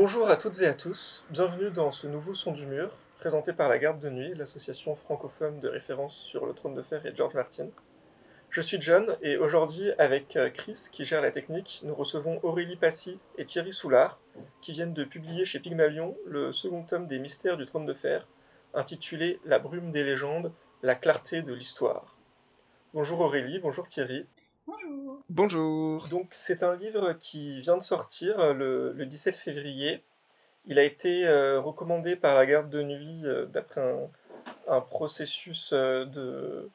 Bonjour à toutes et à tous, bienvenue dans ce nouveau Son du Mur, présenté par la Garde de Nuit, l'association francophone de référence sur le trône de fer et George Martin. Je suis John et aujourd'hui avec euh, Chris qui gère la technique, nous recevons Aurélie Passy et Thierry Soulard qui viennent de publier chez Pygmalion le second tome des Mystères du trône de fer intitulé La brume des légendes, la clarté de l'histoire. Bonjour Aurélie, bonjour Thierry. Bonjour. Donc c'est un livre qui vient de sortir euh, le, le 17 février. Il a été euh, recommandé par la garde de nuit euh, d'après un, processus de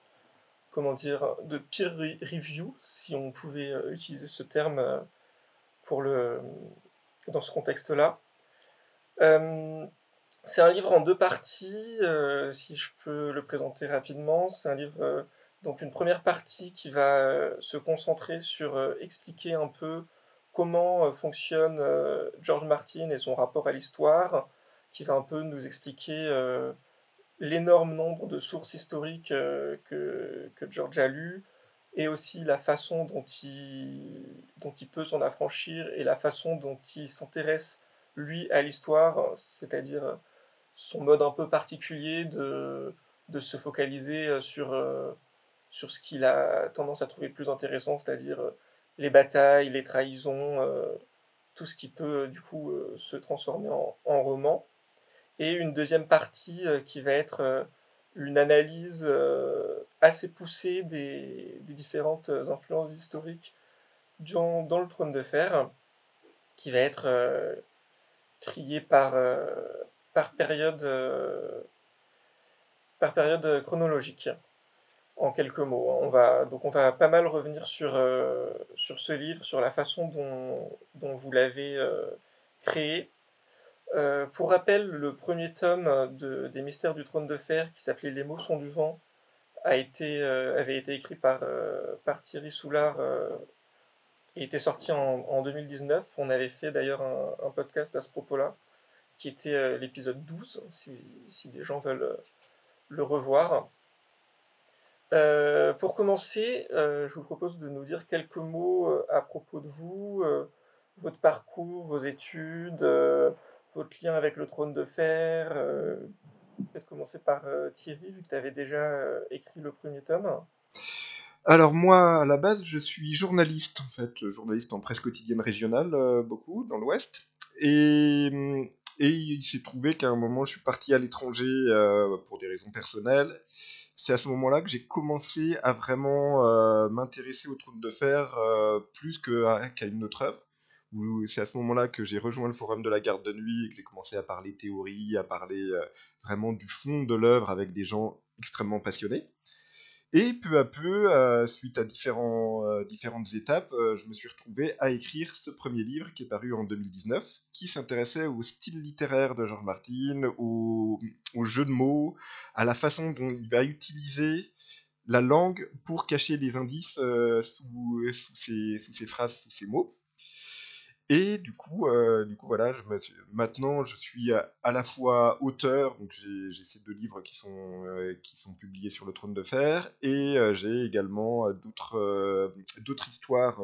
comment dire de peer re- review, si on pouvait utiliser ce terme pour le dans ce contexte-là. C'est un livre en deux parties, si je peux le présenter rapidement. C'est un livre donc une première partie qui va euh, se concentrer sur euh, expliquer un peu comment euh, fonctionne George Martin et son rapport à l'histoire, qui va un peu nous expliquer l'énorme nombre de sources historiques que, George a lues, et aussi la façon dont il, peut s'en affranchir et la façon dont il s'intéresse, lui, à l'histoire, c'est-à-dire son mode un peu particulier de, se focaliser sur, sur ce qu'il a tendance à trouver plus intéressant, c'est-à-dire euh, les batailles, les trahisons, euh, tout ce qui peut euh, du coup se transformer en, roman. Et une deuxième partie qui va être une analyse assez poussée des, différentes influences historiques dans, le trône de fer, qui va être triée par période chronologique en quelques mots. On va, donc on va pas mal revenir sur, euh, sur ce livre, sur la façon dont, dont vous l'avez euh, créé. Euh, pour rappel, le premier tome de- des Mystères du Trône de Fer, qui s'appelait Les mots sont du vent, a été, avait été écrit par, par Thierry Soulard et était sorti en, en 2019. On avait fait d'ailleurs un, un podcast à ce propos-là, qui était l'épisode 12, si, si des gens veulent le revoir. Euh, pour commencer, euh, je vous propose de nous dire quelques mots euh, à propos de vous, votre parcours, vos études, votre lien avec le trône de fer. Peut-être commencer par Thierry, vu que tu avais déjà écrit le premier tome. Alors moi, à la base, je suis journaliste, en fait, journaliste en presse quotidienne régionale, beaucoup, dans l'Ouest. Et, et il s'est trouvé qu'à un moment, je suis parti à l'étranger pour des raisons personnelles. C'est à ce moment-là que j'ai commencé à vraiment euh, m'intéresser au trône de fer euh, plus qu'à une autre œuvre. C'est à ce moment-là que j'ai rejoint le forum de la garde de nuit et que j'ai commencé à parler théorie, à parler euh, vraiment du fond de l'œuvre avec des gens extrêmement passionnés. Et peu à peu, euh, suite à euh, différentes étapes, euh, je me suis retrouvé à écrire ce premier livre qui est paru en 2019, qui s'intéressait au style littéraire de George Martin, au, jeu de mots, à la façon dont il va utiliser la langue pour cacher des indices sous ses phrases, sous ses mots. Et du coup, euh, du coup voilà, maintenant je suis à, la fois auteur, donc j'ai ces deux livres qui sont, euh, qui sont publiés sur le trône de fer, et euh, j'ai également d'autres histoires,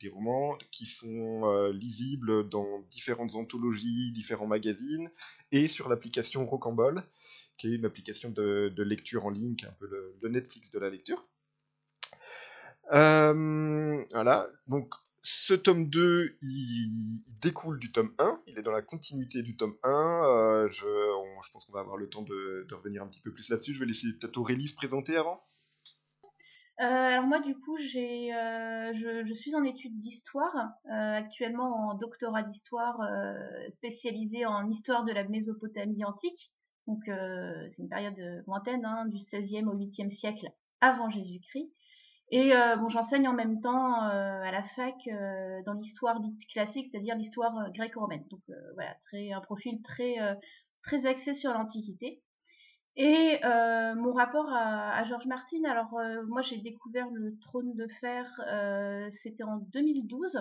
des romans, qui sont lisibles dans différentes anthologies, différents magazines, et sur l'application Rocambole, qui est une application de, lecture en ligne, qui est un peu le, Netflix de la lecture. Voilà, donc ce tome 2, il, découle du tome 1, il est dans la continuité du tome 1. euh, je, pense qu'on va avoir le temps de, revenir un petit peu plus là-dessus. Je vais laisser peut-être Aurélie se présenter avant. Euh, alors moi du coup euh, je, suis en études d'histoire, actuellement en doctorat d'histoire spécialisé en histoire de la Mésopotamie antique. Donc c'est une période lointaine, hein, du 16e au 8e siècle avant Jésus-Christ. Et euh, bon, j'enseigne en même temps euh, à la fac euh, dans l'histoire dite classique, c'est-à-dire l'histoire gréco-romaine. Donc voilà, très, un profil très, très axé sur l'Antiquité. Et mon rapport à, à George Martin, alors moi j'ai découvert le Trône de Fer, c'était en 2012.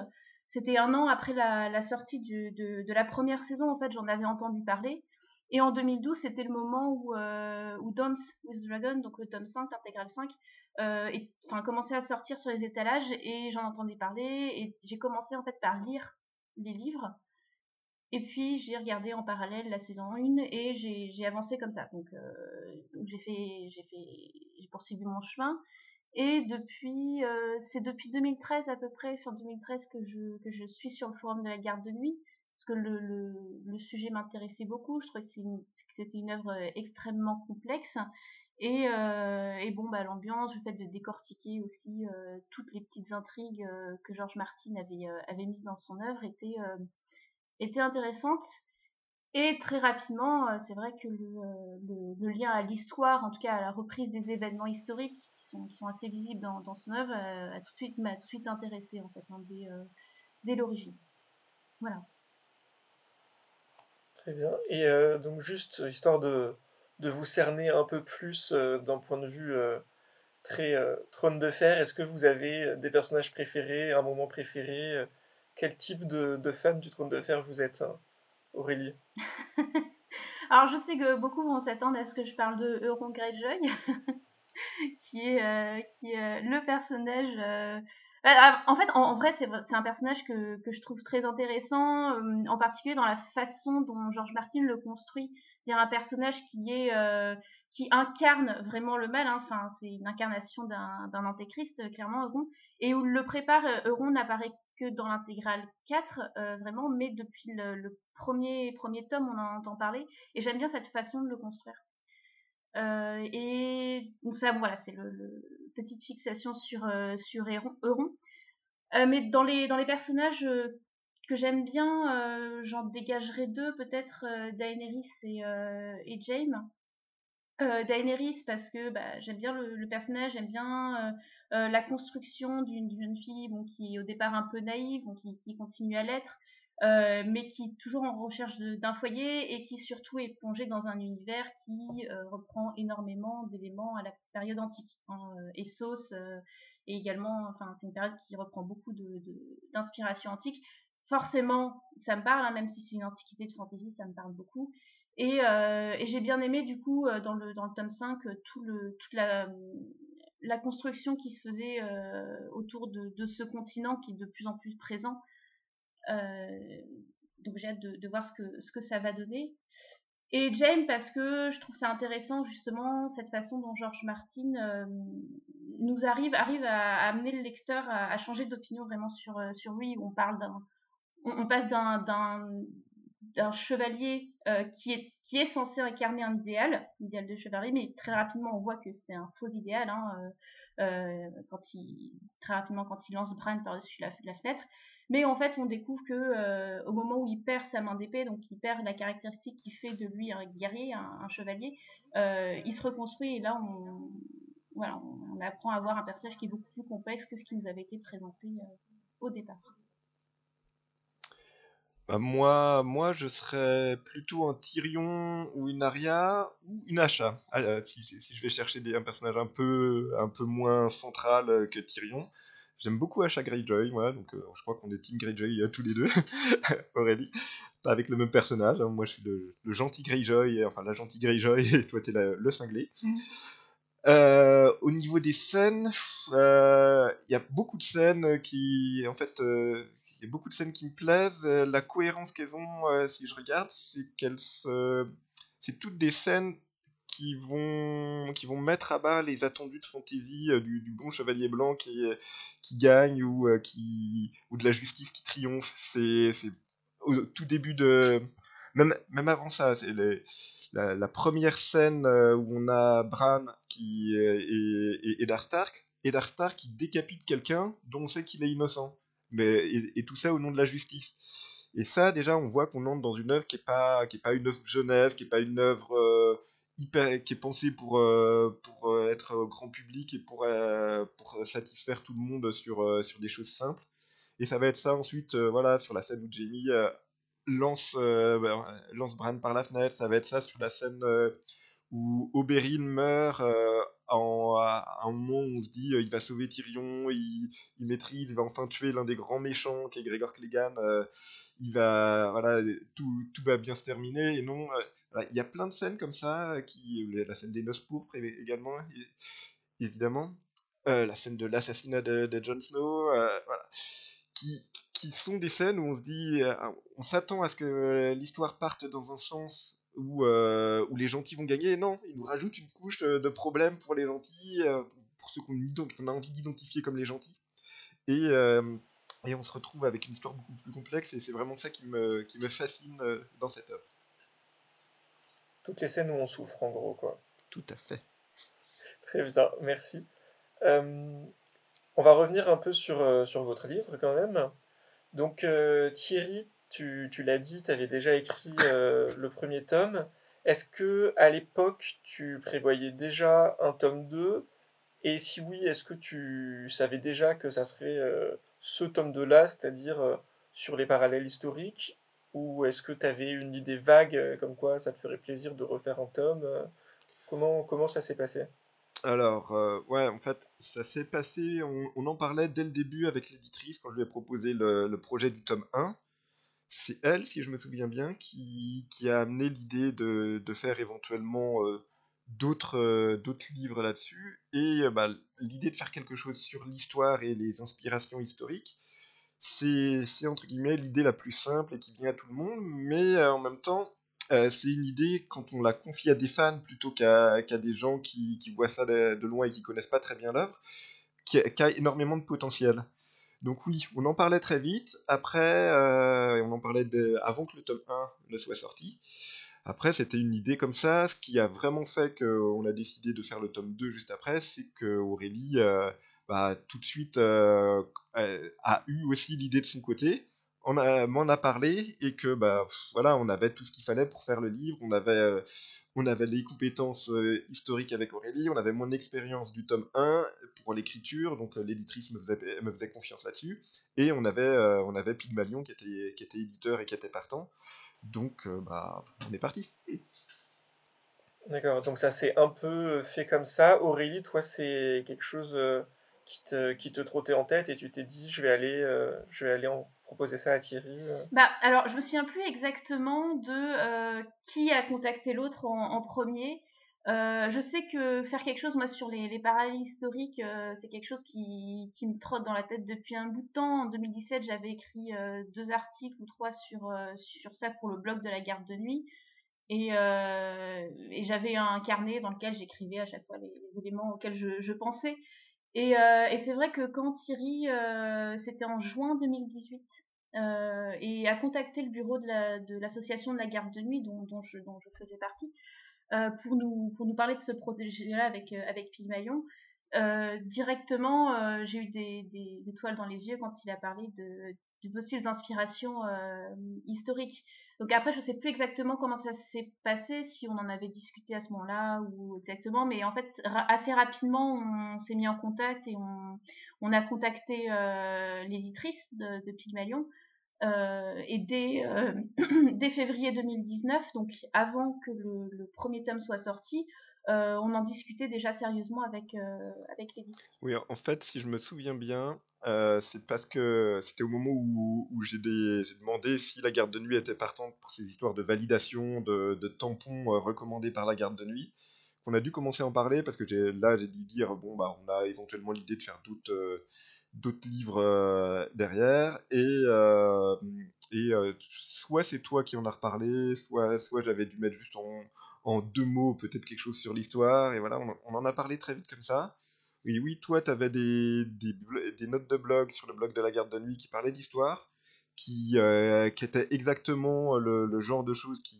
C'était un an après la, sortie de, la première saison, en fait j'en avais entendu parler. Et en 2012, c'était le moment où, où Dance with Dragon, donc le tome 5, l'intégrale 5, euh, et, enfin, commençait à sortir sur les étalages et j'en entendais parler et j'ai commencé en fait par lire les livres. Et puis j'ai regardé en parallèle la saison 1 et j'ai avancé comme ça. Donc, j'ai fait, j'ai fait, j'ai poursuivi mon chemin. Et depuis, c'est depuis 2013 à peu près, fin 2013 que je, que je suis sur le forum de la garde de nuit parce que le, sujet m'intéressait beaucoup. Je trouvais que c'était une œuvre extrêmement complexe et, euh, et, bon, bah, l'ambiance, le fait de décortiquer aussi euh, toutes les petites intrigues euh, que George Martin avait, avait mises dans son œuvre était, était intéressante. Et très rapidement, c'est vrai que le, lien à l'histoire, en tout cas à la reprise des événements historiques qui sont, qui sont assez visibles dans, dans son œuvre, a tout de suite m'a tout de suite intéressé en fait hein, dès, dès l'origine. Voilà. Très bien. Et donc juste histoire de de vous cerner un peu plus euh, d'un point de vue euh, très euh, trône de fer. Est-ce que vous avez des personnages préférés, un moment préféré Quel type de, de, fan du trône de fer vous êtes, hein, Aurélie? Alors je sais que beaucoup vont s'attendre à ce que je parle de Euron Greyjoy, qui est, qui est le personnage en fait, en, vrai, c'est un personnage que, je trouve très intéressant, en particulier dans la façon dont George Martin le construit c'est un personnage qui euh, incarne vraiment le mal. Hein. Enfin, c'est une incarnation d'un antéchrist, euh, clairement, Euron. Et où le prépare, euh, Euron n'apparaît que dans l'intégrale 4, vraiment, mais depuis le, premier, premier tome, on en entend parler. Et j'aime bien cette façon de le construire. Et donc ça, voilà, c'est le, petite fixation sur, sur Euron. mais dans les, dans les personnages que j'aime bien, euh, j'en dégagerai deux, peut-être euh, Daenerys et, euh, et Jaime. Euh, Daenerys parce que bah, j'aime bien le, personnage, j'aime bien euh, la construction d'une jeune fille qui est au départ un peu naïve, qui, continue à l'être, mais qui est toujours en recherche d'un foyer et qui surtout est plongée dans un univers qui reprend énormément d'éléments à la période antique. Hein, Essos et également, enfin c'est une période qui reprend beaucoup d'inspiration de, antique forcément, ça me parle, hein, même si c'est une antiquité de fantasy, ça me parle beaucoup. Et, euh, et j'ai bien aimé, du coup, euh, dans le, dans le tome 5, euh, tout le, toute la, construction qui se faisait euh, autour de, de, ce continent qui est de plus en plus présent. Euh, donc j'ai hâte de, voir ce que, ce que ça va donner. Et James, parce que je trouve ça intéressant, justement, cette façon dont George Martin euh, nous arrive, arrive à, amener le lecteur à, changer d'opinion vraiment sur, sur lui. On parle d'un on, passe d'un chevalier euh, qui, est, qui est censé incarner un idéal, idéal de chevalier, mais très rapidement on voit que c'est un faux idéal, hein, euh, euh quand il, très rapidement quand il lance Bran par-dessus la, fenêtre. Mais en fait, on découvre que euh, au moment où il perd sa main d'épée, donc il perd la caractéristique qui fait de lui un guerrier, un, chevalier, euh, il se reconstruit et là on, voilà, on, apprend à voir un personnage qui est beaucoup plus complexe que ce qui nous avait été présenté au départ. Bah, moi, moi, je serais plutôt un Tyrion ou une Arya ou une Asha. Ah, euh, si, je vais chercher un personnage un peu, un peu moins central euh, que Tyrion. J'aime beaucoup Asha Greyjoy, moi, donc euh, je crois qu'on est Team Greyjoy euh, tous les deux, Aurélie. Pas avec le même personnage, hein. moi je suis le, le, gentil Greyjoy, enfin la gentille Greyjoy, et toi t'es le cinglé. Mm. Euh, au niveau des scènes, il y a beaucoup de scènes qui, en fait, il y a beaucoup de scènes qui me plaisent. La cohérence qu'elles ont, si je regarde, c'est qu'elles se... c'est toutes des scènes qui vont, qui vont mettre à bas les attendus de fantasy euh, du, bon chevalier blanc qui, qui gagne ou, qui, ou de la justice qui triomphe. C'est, au tout début de. Même, même avant ça, c'est la, première scène où on a Bran qui, et, et, et Stark, et Stark qui décapite quelqu'un dont on sait qu'il est innocent mais et, tout ça au nom de la justice. Et ça, déjà, on voit qu'on entre dans une œuvre qui est pas est pas une œuvre jeunesse, qui est pas une œuvre euh, qui est pensée pour euh, pour euh, être grand public et pour pour satisfaire tout le monde sur sur des choses simples. Et ça va être ça ensuite, voilà, sur la scène où Jamie lance bah, lance Bran par la fenêtre. Ça va être ça sur la scène où Oberyn meurt en, à un moment où on se dit euh, il va sauver Tyrion, il, il, maîtrise, il va enfin tuer l'un des grands méchants qui est Gregor Clegane, euh, il va voilà tout, tout, va bien se terminer et non euh, il y a plein de scènes comme ça qui la scène des noces pourpres également évidemment la scène de l'assassinat de, Jon Snow voilà qui, qui sont des scènes où on se dit, euh, on s'attend à ce que l'histoire parte dans un sens où, euh, où les gentils vont gagner. non, ils nous rajoutent une couche de problèmes pour les gentils, pour ceux qu'on a envie d'identifier comme les gentils. Et, et on se retrouve avec une histoire beaucoup plus complexe, et c'est vraiment ça qui me, qui me fascine dans cette œuvre. Toutes les scènes où on souffre, en gros, quoi. Tout à fait. Très bien, merci. Euh, on va revenir un peu sur, euh, sur votre livre quand même. Donc euh, Thierry, tu, tu l'as dit, tu avais déjà écrit le premier tome. Est-ce que à l'époque tu prévoyais déjà un tome 2 Et si oui, est-ce que tu savais déjà que ça serait ce tome 2-là, c'est-à-dire sur les parallèles historiques? Ou est-ce que tu avais une idée vague comme quoi ça te ferait plaisir de refaire un tome comment, comment ça s'est passé? Alors, euh, ouais, en fait, ça s'est passé, on, en parlait dès le début avec l'éditrice quand je lui ai proposé le, projet du tome 1. C'est elle, si je me souviens bien, qui, a amené l'idée de, faire éventuellement euh, euh, d'autres livres là-dessus. Et bah, l'idée de faire quelque chose sur l'histoire et les inspirations historiques, c'est entre guillemets l'idée la plus simple et qui vient à tout le monde, mais en même temps, euh, c'est une idée, quand on la confie à des fans plutôt qu'à des gens qui, voient ça de, loin et qui connaissent pas très bien l'œuvre, qui, a énormément de potentiel. Donc oui, on en parlait très vite, après, euh, on en parlait avant que le tome 1 ne soit sorti. Après, c'était une idée comme ça. Ce qui a vraiment fait qu'on a décidé de faire le tome 2 juste après, c'est que Aurélie, euh, bah, tout de suite, a eu aussi l'idée de son côté on m'en a parlé et que bah voilà, on avait tout ce qu'il fallait pour faire le livre. On avait, euh, on avait les compétences euh, historiques avec Aurélie, on avait mon expérience du tome 1 pour l'écriture, donc euh, l'éditrice me faisait, me faisait confiance là-dessus. Et on avait, on avait Pygmalion qui était, qui était éditeur et qui était partant. Donc bah, on est parti. D'accord, donc ça s'est un peu fait comme ça. Aurélie, toi, c'est quelque chose qui te, trottait en tête et tu t'es dit, je vais aller, je vais aller proposer ça à Thierry euh Bah alors je me souviens plus exactement de euh, qui a contacté l'autre en, premier. Euh, je sais que faire quelque chose moi sur les, parallèles historiques c'est quelque chose qui, qui, me trotte dans la tête depuis un bout de temps. En 2017 j'avais écrit deux articles ou trois sur sur ça pour le blog de la garde de nuit. Et, j'avais un carnet dans lequel j'écrivais à chaque fois les, éléments auxquels je pensais. Et, euh, et c'est vrai que quand Thierry, euh, c'était en juin 2018, euh, et a contacté le bureau de l'association de, la garde de nuit dont, je, faisais partie, pour, nous, pour nous parler de ce projet-là avec, avec Pygmalion, directement, j'ai eu des, des, étoiles dans les yeux quand il a parlé de possibles inspirations historiques. Donc après, je sais plus exactement comment ça s'est passé, si on en avait discuté à ce moment-là ou exactement, mais en fait, assez rapidement, on s'est mis en contact et on, a contacté euh, l'éditrice de, de. Euh, et dès, euh, février 2019, donc avant que le premier tome soit sorti, euh, on en discutait déjà sérieusement avec, euh, avec. Oui, en fait, si je me souviens bien, euh, c'est parce que c'était au moment où, j'ai demandé si la garde de nuit était partante pour ces histoires de validation, de, tampons recommandés par la garde de nuit, qu'on a dû commencer à en parler parce que là, j'ai dû dire, bon, bah, on a éventuellement l'idée de faire d'autres livres derrière, et, et soit c'est toi qui en as reparlé, soit, soit j'avais dû mettre juste en en deux mots peut-être quelque chose sur l'histoire, et voilà, on, en a parlé très vite comme ça. Oui, oui, toi, tu avais des, notes de blog sur le blog de la garde de nuit qui parlaient d'histoire, qui, euh, qui étaient exactement le, genre de choses qui,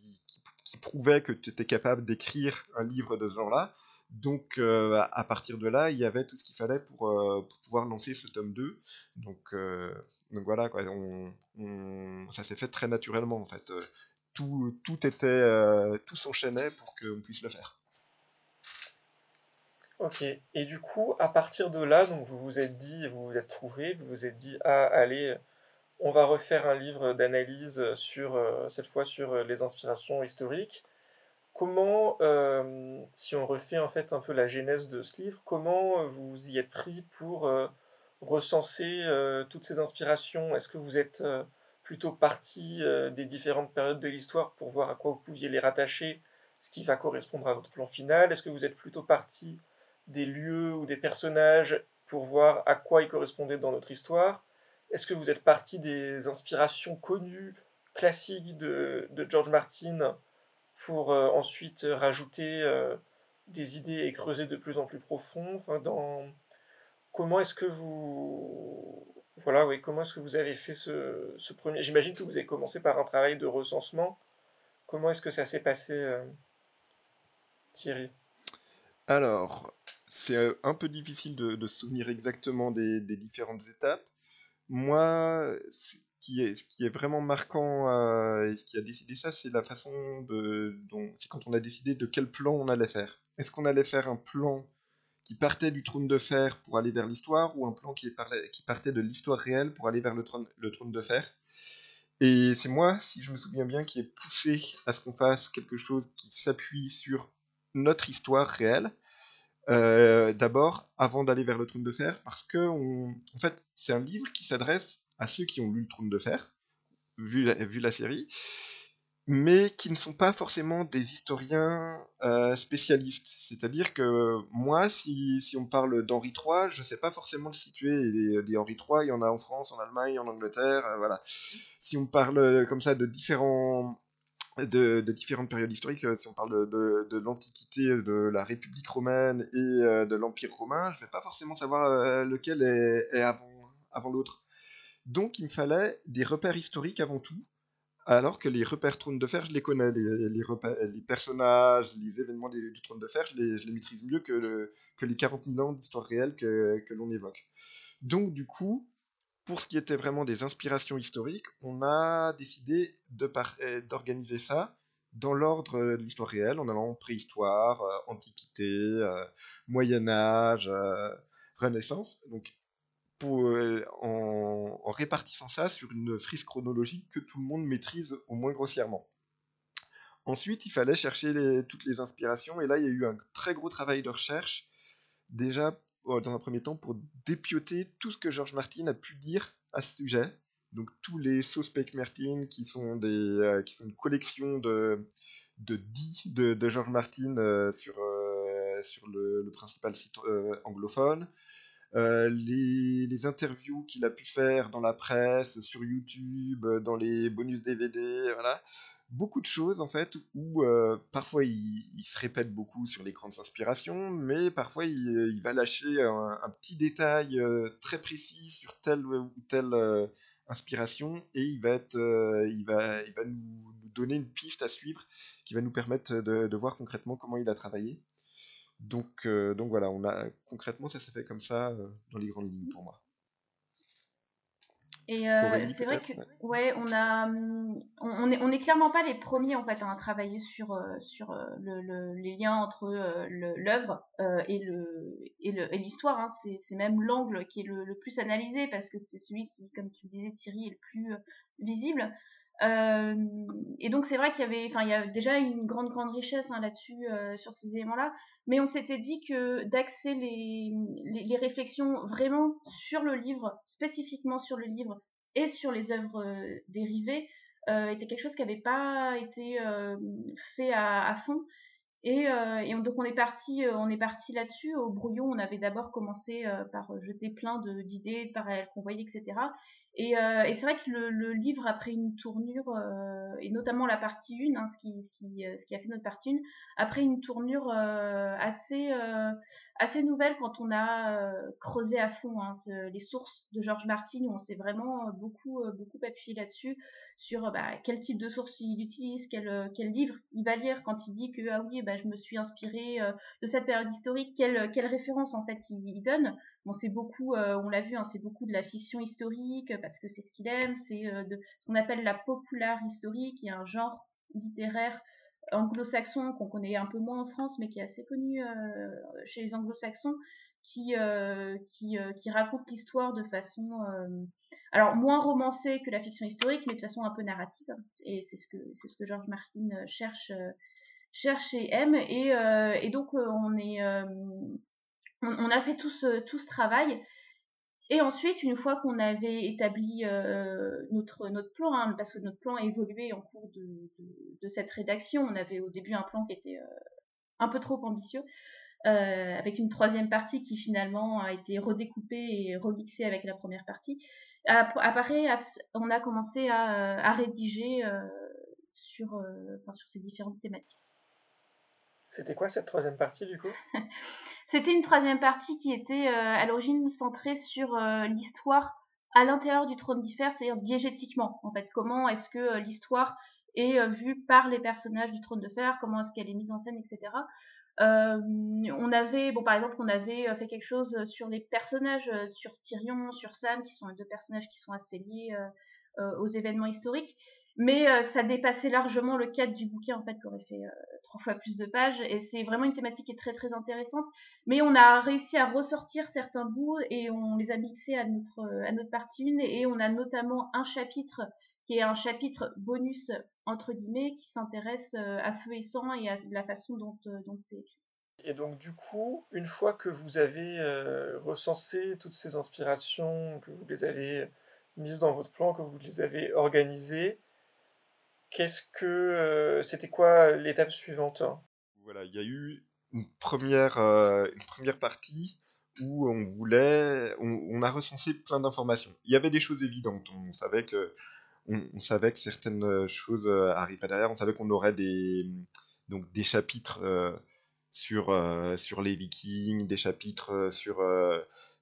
qui, prouvaient que tu étais capable d'écrire un livre de ce genre-là. Donc, euh, à partir de là, il y avait tout ce qu'il fallait pour, euh, pouvoir lancer ce tome 2. Donc, donc voilà, ça s'est fait très naturellement, en fait tout, tout était, euh, tout s'enchaînait pour qu'on puisse le faire. Ok, et du coup, à partir de là, donc vous vous êtes dit, vous vous êtes trouvé, vous vous êtes dit, ah, allez, on va refaire un livre d'analyse sur, euh, cette fois sur euh, les inspirations historiques. Comment, si on refait en fait un peu la genèse de ce livre, comment vous y êtes pris pour recenser toutes ces inspirations? Est-ce que vous êtes plutôt parti euh, des différentes périodes de l'histoire pour voir à quoi vous pouviez les rattacher, ce qui va correspondre à votre plan final Est-ce que vous êtes plutôt parti des lieux ou des personnages pour voir à quoi ils correspondaient dans notre histoire? Est-ce que vous êtes parti des inspirations connues, classiques de, George Martin, pour ensuite rajouter des idées et creuser de plus en plus profond enfin. Comment est-ce que vous... Voilà, oui, comment est-ce que vous avez fait ce, premier... J'imagine que vous avez commencé par un travail de recensement. Comment est-ce que ça s'est passé, Thierry? Alors, c'est euh, un peu difficile de, se souvenir exactement des, différentes étapes. Moi, ce qui est, ce qui est vraiment marquant euh, et ce qui a décidé ça, c'est la façon de, dont, c'est quand on a décidé de quel plan on allait faire. Est-ce qu'on allait faire un plan qui partait du trône de fer pour aller vers l'histoire, ou un plan qui, qui partait de l'histoire réelle pour aller vers le trône, de fer. Et c'est moi, si je me souviens bien, qui ai poussé à ce qu'on fasse quelque chose qui s'appuie sur notre histoire réelle, euh, d'abord, avant d'aller vers le trône de fer, parce que en fait, c'est un livre qui s'adresse à ceux qui ont lu le trône de fer, vu la série, mais qui ne sont pas forcément des historiens euh, spécialistes. C'est-à-dire que moi, si, si on parle d'Henri III, je ne sais pas forcément le situer. Les, Henri III, il y en a en France, en Allemagne, en Angleterre, euh, voilà. Si on parle comme ça de différentes périodes historiques, euh, si on parle de, l'Antiquité, de la République romaine et euh, de l'Empire romain, je ne vais pas forcément savoir euh, lequel est, avant l'autre. Donc il me fallait des repères historiques avant tout, alors que les repères trône de fer, je les connais, les, les, personnages, les événements du trône de fer, je les, maîtrise mieux que, les 40 000 ans d'histoire réelle que, l'on évoque. Donc du coup, pour ce qui était vraiment des inspirations historiques, on a décidé eh, d'organiser ça dans l'ordre de l'histoire réelle, en allant préhistoire, euh, antiquité, euh, Moyen Âge, euh, Renaissance, en, répartissant ça sur une frise chronologique que tout le monde maîtrise au moins grossièrement. Ensuite, il fallait chercher toutes les inspirations, et là, il y a eu un très gros travail de recherche, déjà euh, dans un premier temps, pour dépioter tout ce que George Martin a pu dire à ce sujet. Donc tous les Suspect Martin, qui sont, des, euh, qui sont une collection de, de dits de, George Martin euh, sur le, principal site anglophone. Les, les, interviews qu'il a pu faire dans la presse, sur YouTube, dans les bonus DVD, voilà beaucoup de choses en fait où euh, parfois il, se répète beaucoup sur les grandes inspirations, mais parfois il, va lâcher un, petit détail euh, très précis sur telle ou telle euh, inspiration et il va être, il va, il va nous, donner une piste à suivre qui va nous permettre de voir concrètement comment il a travaillé. Donc, donc voilà, on a concrètement ça s'est fait comme ça dans les grandes lignes pour moi. Et euh, c'est vrai que, ouais, on a, hum, on, est, on est clairement pas les premiers en fait à travailler sur euh, sur euh, le, les liens entre l'œuvre et le et l'histoire. Hein. C'est même l'angle qui est le, plus analysé parce que c'est celui qui, comme tu disais Thierry, est le plus visible. Euh, et donc c'est vrai qu'il y avait, enfin il y a déjà une grande grande richesse hein, là-dessus euh, sur ces éléments-là, mais on s'était dit que d'axer les, les, réflexions vraiment sur le livre, spécifiquement sur le livre et sur les œuvres euh, dérivées, était quelque chose qui n'avait pas été fait à, fond. Et, et donc on est parti, on est parti là-dessus. Au brouillon, on avait d'abord commencé par jeter plein d'idées, de parallèles qu'on voyait, etc. Et, euh, et c'est vrai que le, livre a pris une tournure, euh, et notamment la partie 1, hein, euh, ce qui a fait notre partie 1, a pris une tournure assez, nouvelle quand on a creusé à fond hein, les sources de George Martin, où on s'est vraiment beaucoup, beaucoup appuyé là-dessus, sur bah, quel type de sources il utilise, quel, livre il va lire quand il dit que ah oui, bah, je me suis inspiré de cette période historique, quelle, référence en fait il donne. C'est beaucoup, euh, on l'a vu, hein, c'est beaucoup de la fiction historique parce que c'est ce qu'il aime. C'est euh, ce qu'on appelle la popular historique, qui est un genre littéraire anglo-saxon qu'on connaît un peu moins en France, mais qui est assez connu euh, chez les anglo-saxons, qui raconte l'histoire de façon, alors moins romancée que la fiction historique, mais de façon un peu narrative. Et c'est ce que c'est George Martin cherche cherche et aime. Et donc on est on, a fait tout ce, tout ce travail. Et ensuite, une fois qu'on avait établi euh, notre, notre plan, hein, parce que notre plan a évolué en cours de, de, cette rédaction, on avait au début un plan qui était euh, un peu trop ambitieux, euh, avec une troisième partie qui finalement a été redécoupée et remixée avec la première partie. Après, on a commencé à, rédiger sur, sur ces différentes thématiques. C'était quoi cette troisième partie du coup? C'était une troisième partie qui était à l'origine centrée sur l'histoire à l'intérieur du trône d'Ifer, c'est-à-dire diégétiquement. En fait, comment est-ce que l'histoire est vue par les personnages du trône de fer, comment est-ce qu'elle est mise en scène, etc. Euh, on avait, bon, par exemple, on avait euh, fait quelque chose sur les personnages, euh, sur Tyrion, sur Sam, qui sont deux personnages qui sont assez liés aux événements historiques. Mais ça dépassait largement le cadre du bouquin, en fait, qui aurait fait trois fois plus de pages. Et c'est vraiment une thématique qui est très, très intéressante. Mais on a réussi à ressortir certains bouts et on les a mixés à notre, à notre partie 1. Et on a notamment un chapitre qui est un chapitre bonus entre guillemets qui s'intéresse euh, à feu et sang et à la façon dont, euh, dont c'est écrit. Et donc du coup, une fois que vous avez euh, recensé toutes ces inspirations, que vous les avez mises dans votre plan, que vous les avez organisées, qu'est-ce que c'était quoi l'étape suivante Voilà, il y a eu une première, une première partie où on voulait, on a recensé plein d'informations. Il y avait des choses évidentes. On savait que on, savait que certaines euh, choses euh, arriveraient derrière. On savait qu'on aurait des, donc, des chapitres euh, sur, sur les Vikings, des chapitres sur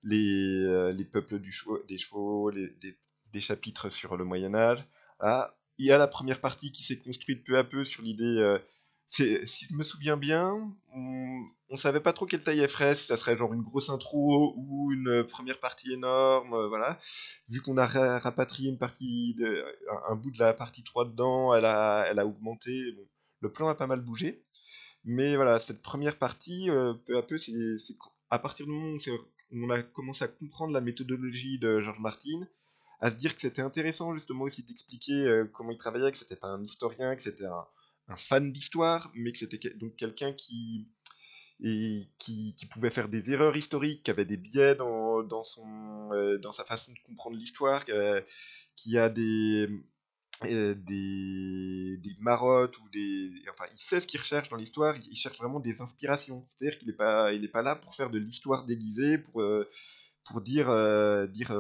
les, les peuples du des chevaux, des, chapitres sur le Moyen Âge. Ah, il y a la première partie qui s'est construite peu à peu sur l'idée si je me souviens bien, on, on savait pas trop quelle taille elle ferait, si ça serait genre une grosse intro ou une première partie énorme, euh, voilà. Vu qu'on a rapatrié une partie, un, bout de la partie 3 dedans, elle a, elle a augmenté, le plan a pas mal bougé. Mais voilà, cette première partie, euh, peu à peu, c'est à partir du moment où on a commencé à comprendre la méthodologie de George Martin, à se dire que c'était intéressant justement aussi d'expliquer euh, comment il travaillait, que c'était pas un historien, que c'était un fan d'histoire, mais que c'était donc quelqu'un qui, qui, pouvait faire des erreurs historiques, qui avait des biais dans, dans, son, euh, dans sa façon de comprendre l'histoire, qui a des, euh, des, des, marottes ou des. Enfin, il sait ce qu'il recherche dans l'histoire, il cherche vraiment des inspirations. C'est-à-dire qu'il n'est pas, pas là pour faire de l'histoire déguisée, pour, euh, pour dire, dire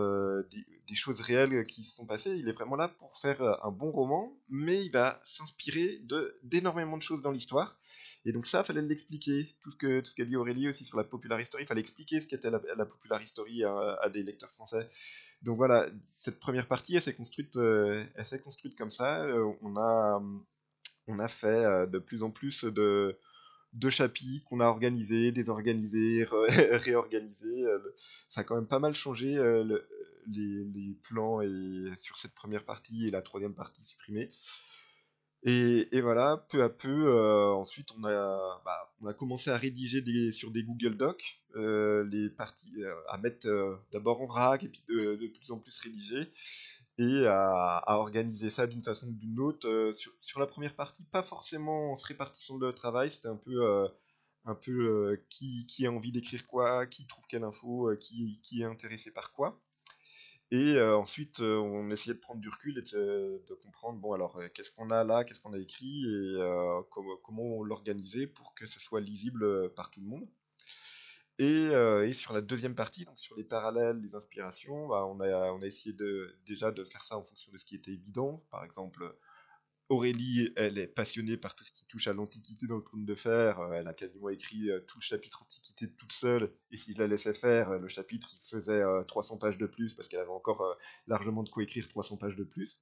des, des, choses réelles qui se sont passées. Il est vraiment là pour faire un bon roman, mais il va s'inspirer d'énormément de choses dans l'histoire. Et donc ça, fallait l'expliquer. Tout ce que ce qu'a dit Aurélie aussi sur la popular history, il fallait expliquer ce qu'était la, la popular history à, des lecteurs français. Donc voilà, cette première partie, elle s'est construite, euh, construite comme ça. Euh, on a, on a fait euh, de plus en plus de de chapitres qu'on a organisés, désorganisés, réorganisés. ça a quand même pas mal changé les, les, plans et, sur cette première partie et la troisième partie supprimée. Et, voilà, peu à peu, euh, ensuite, on a, bah, on a commencé à rédiger sur des Google Docs euh, les parties, euh, à mettre d'abord en vrac et puis de, plus en plus rédiger, et à, organiser ça d'une façon ou d'une autre. Sur, la première partie, pas forcément en se répartissant le travail, c'était un peu, un peu qui, qui, a envie d'écrire quoi, qui trouve quelle info, qui, qui est intéressé par quoi. Et ensuite, on essayait de prendre du recul et de, comprendre, bon, alors, qu'est-ce qu'on a là, qu'est-ce qu'on a écrit, et comment l'organiser pour que ce soit lisible par tout le monde. Et, sur la deuxième partie, donc sur les parallèles, les inspirations, bah, on, a, on a essayé de, déjà de faire ça en fonction de ce qui était évident. Par exemple, Aurélie, elle est passionnée par tout ce qui touche à l'Antiquité dans le trône de fer. Euh, elle a quasiment écrit euh, tout le chapitre Antiquité toute seule. Et si je la laissais faire, euh, le chapitre, il faisait 300 pages de plus parce qu'elle avait encore largement de quoi écrire 300 pages de plus.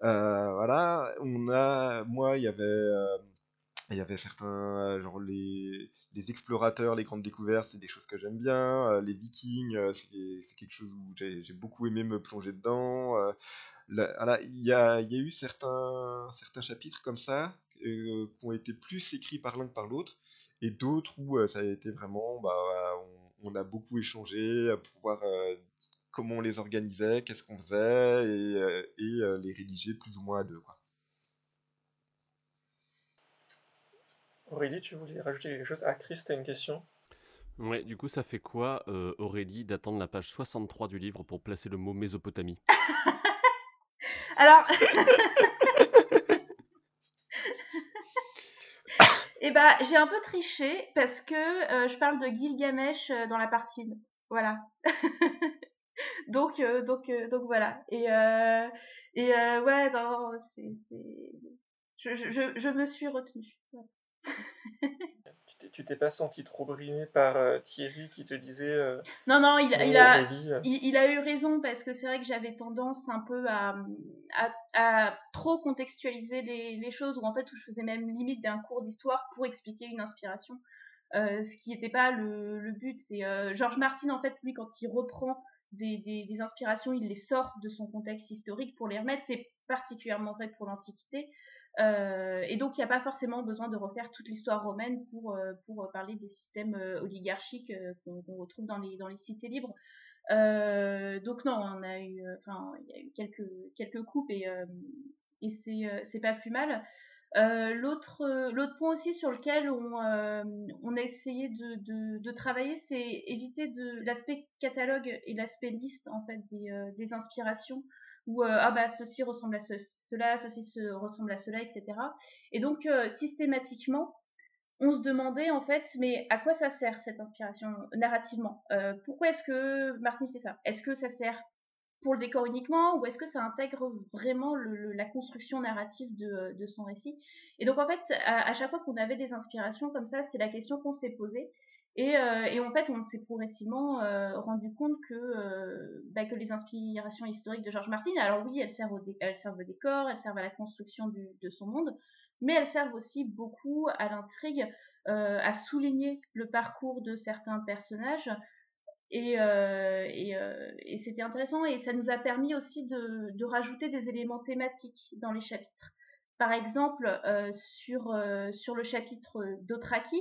voilà, on a, moi, il y avait, il y avait certains, genre les, les, explorateurs, les grandes découvertes, c'est des choses que j'aime bien. les Vikings, c'est quelque chose où j'ai beaucoup aimé me plonger dedans il y a, eu certains, certains chapitres comme ça euh, qui ont été plus écrits par l'un que par l'autre, et d'autres où euh, ça a été vraiment, bah, on, a beaucoup échangé pour voir euh, comment on les organisait, qu'est-ce qu'on faisait, et, les rédiger plus ou moins à deux. Quoi. Aurélie, tu voulais rajouter quelque chose? Ah, Chris, tu as une question? Ouais, du coup, ça fait quoi, Aurélie, d'attendre la page 63 du livre pour placer le mot Mésopotamie? Alors. Et eh ben, j'ai un peu triché parce que euh, je parle de Gilgamesh euh, dans la partie. Voilà. donc, donc, donc voilà. Et, et ouais, non, c'est, je, je, je, me suis retenue. Tu t'es pas senti trop brimé par euh, Thierry qui te disait. Euh, non, non, il, il a, euh. il, a eu raison parce que c'est vrai que j'avais tendance un peu à, à, trop contextualiser les, les, choses, ou en fait, où je faisais même limite d'un cours d'histoire pour expliquer une inspiration. ce qui n'était pas le, le but. C'est Georges Martin, en fait, lui, quand il reprend des, des, des, inspirations, il les sort de son contexte historique pour les remettre. C'est particulièrement vrai pour l'Antiquité. Euh, et donc, il n'y a pas forcément besoin de refaire toute l'histoire romaine pour, euh, pour parler des systèmes euh, oligarchiques qu'on retrouve dans les, dans les cités libres. donc non, on a eu, enfin, il y a eu quelques, quelques coupes et, et c'est pas plus mal. L'autre l'autre point aussi sur lequel on, on a essayé de, de, travailler, c'est éviter de l'aspect catalogue et l'aspect liste en fait des, des inspirations où ah bah ceci ressemble à ce, cela, ceci se ressemble à cela, etc. Et donc, euh, systématiquement, on se demandait en fait, mais à quoi ça sert cette inspiration narrativement? Euh, Pourquoi est-ce que Martin fait ça? Est-ce que ça sert pour le décor uniquement ou est-ce que ça intègre vraiment la construction narrative de, son récit? Et donc en fait, à chaque fois qu'on avait des inspirations comme ça, c'est la question qu'on s'est posée. Euh, et, en fait, on s'est progressivement euh, rendu compte que, euh, bah, que les inspirations historiques de George Martin, alors oui, elles servent au, elles servent au décor, elles servent à la construction de son monde, mais elles servent aussi beaucoup à l'intrigue, à souligner le parcours de certains personnages. Et, c'était intéressant et ça nous a permis aussi de, rajouter des éléments thématiques dans les chapitres. Par exemple, sur, sur le chapitre d'Othraki,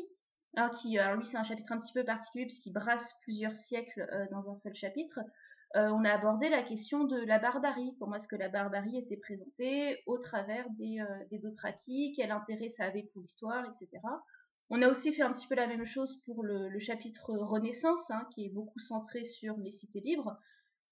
Hein, qui, alors lui, c'est un chapitre un petit peu particulier puisqu'il brasse plusieurs siècles euh, dans un seul chapitre. Euh, on a abordé la question de la barbarie, comment est-ce que la barbarie était présentée au travers des, euh, des quel intérêt ça avait pour l'histoire, etc. On a aussi fait un petit peu la même chose pour le, chapitre Renaissance, hein, qui est beaucoup centré sur les cités libres.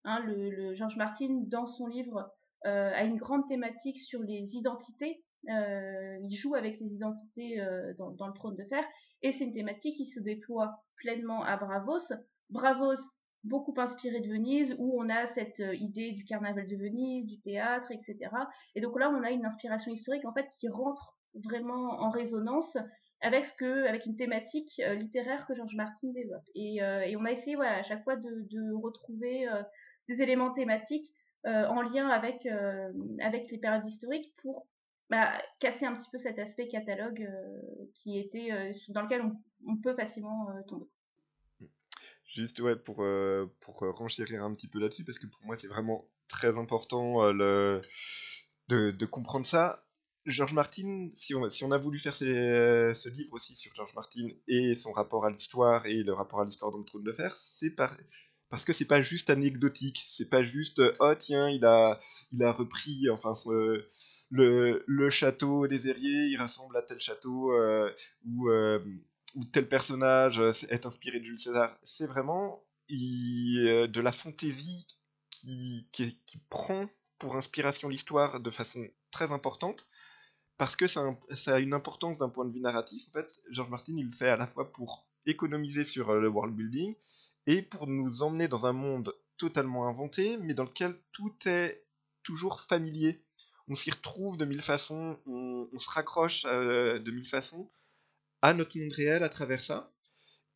Hein, le, Georges Martin, dans son livre, a une grande thématique sur les identités. il joue avec les identités dans, le trône de fer et c'est une thématique qui se déploie pleinement à Bravos. Bravos, beaucoup inspiré de Venise, où on a cette euh, idée du carnaval de Venise, du théâtre, etc. Et donc là, on a une inspiration historique en fait qui rentre vraiment en résonance avec ce que, avec une thématique euh, littéraire que Georges Martin développe. Et, euh, on a essayé, à chaque fois de, de retrouver des éléments thématiques en lien avec avec les périodes historiques pour bah, casser un petit peu cet aspect catalogue euh, qui était euh, dans lequel on, peut facilement euh, tomber. Juste ouais pour pour renchérir un petit peu là-dessus parce que pour moi c'est vraiment très important le de, de, comprendre ça. George Martin, si on, si on a voulu faire ce livre aussi sur George Martin et son rapport à l'histoire et le rapport à l'histoire dans le trône de fer, c'est par, parce que c'est pas juste anecdotique, c'est pas juste oh tiens il a il a repris enfin le, château des Airiers, il ressemble à tel château euh, euh, où, tel personnage est inspiré de Jules César. C'est vraiment euh, de la fantaisie qui, prend pour inspiration l'histoire de façon très importante parce que ça, a une importance d'un point de vue narratif. En fait, George Martin, il le fait à la fois pour économiser sur le world building et pour nous emmener dans un monde totalement inventé, mais dans lequel tout est toujours familier on s'y retrouve de mille façons, on, se raccroche euh, de mille façons à notre monde réel à travers ça.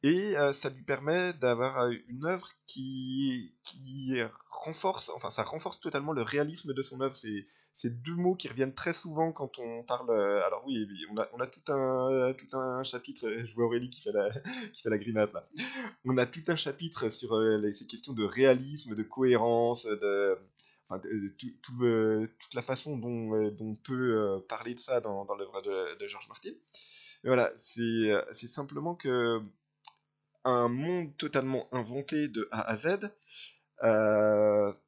Et euh, ça lui permet d'avoir euh, une œuvre qui, qui renforce, enfin ça renforce totalement le réalisme de son œuvre. C'est, deux mots qui reviennent très souvent quand on parle. alors oui, on a, on a tout, un, tout un chapitre. Je vois Aurélie qui fait la, qui fait la grimace là. On a tout un chapitre sur ces questions de réalisme, de cohérence, de, toute la façon dont, euh, on peut euh, parler de ça dans, l'œuvre de, George Martin. voilà, euh, c'est simplement que un monde totalement inventé de A à Z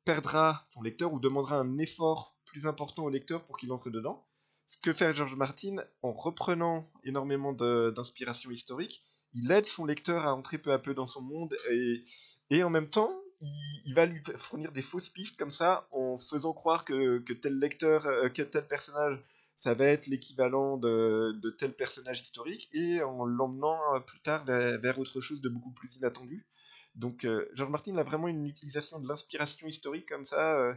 perdra son lecteur ou demandera un effort plus important au lecteur pour qu'il entre dedans. Ce que fait George Martin en reprenant énormément d'inspiration historique, il aide son lecteur à entrer peu à peu dans son monde et en même temps, il, va lui fournir des fausses pistes comme ça, en faisant croire que, tel lecteur, euh, que tel personnage, ça va être l'équivalent de, tel personnage historique, et en l'emmenant euh, plus tard vers, autre chose de beaucoup plus inattendu. Donc George Martin a vraiment une utilisation de l'inspiration historique comme ça,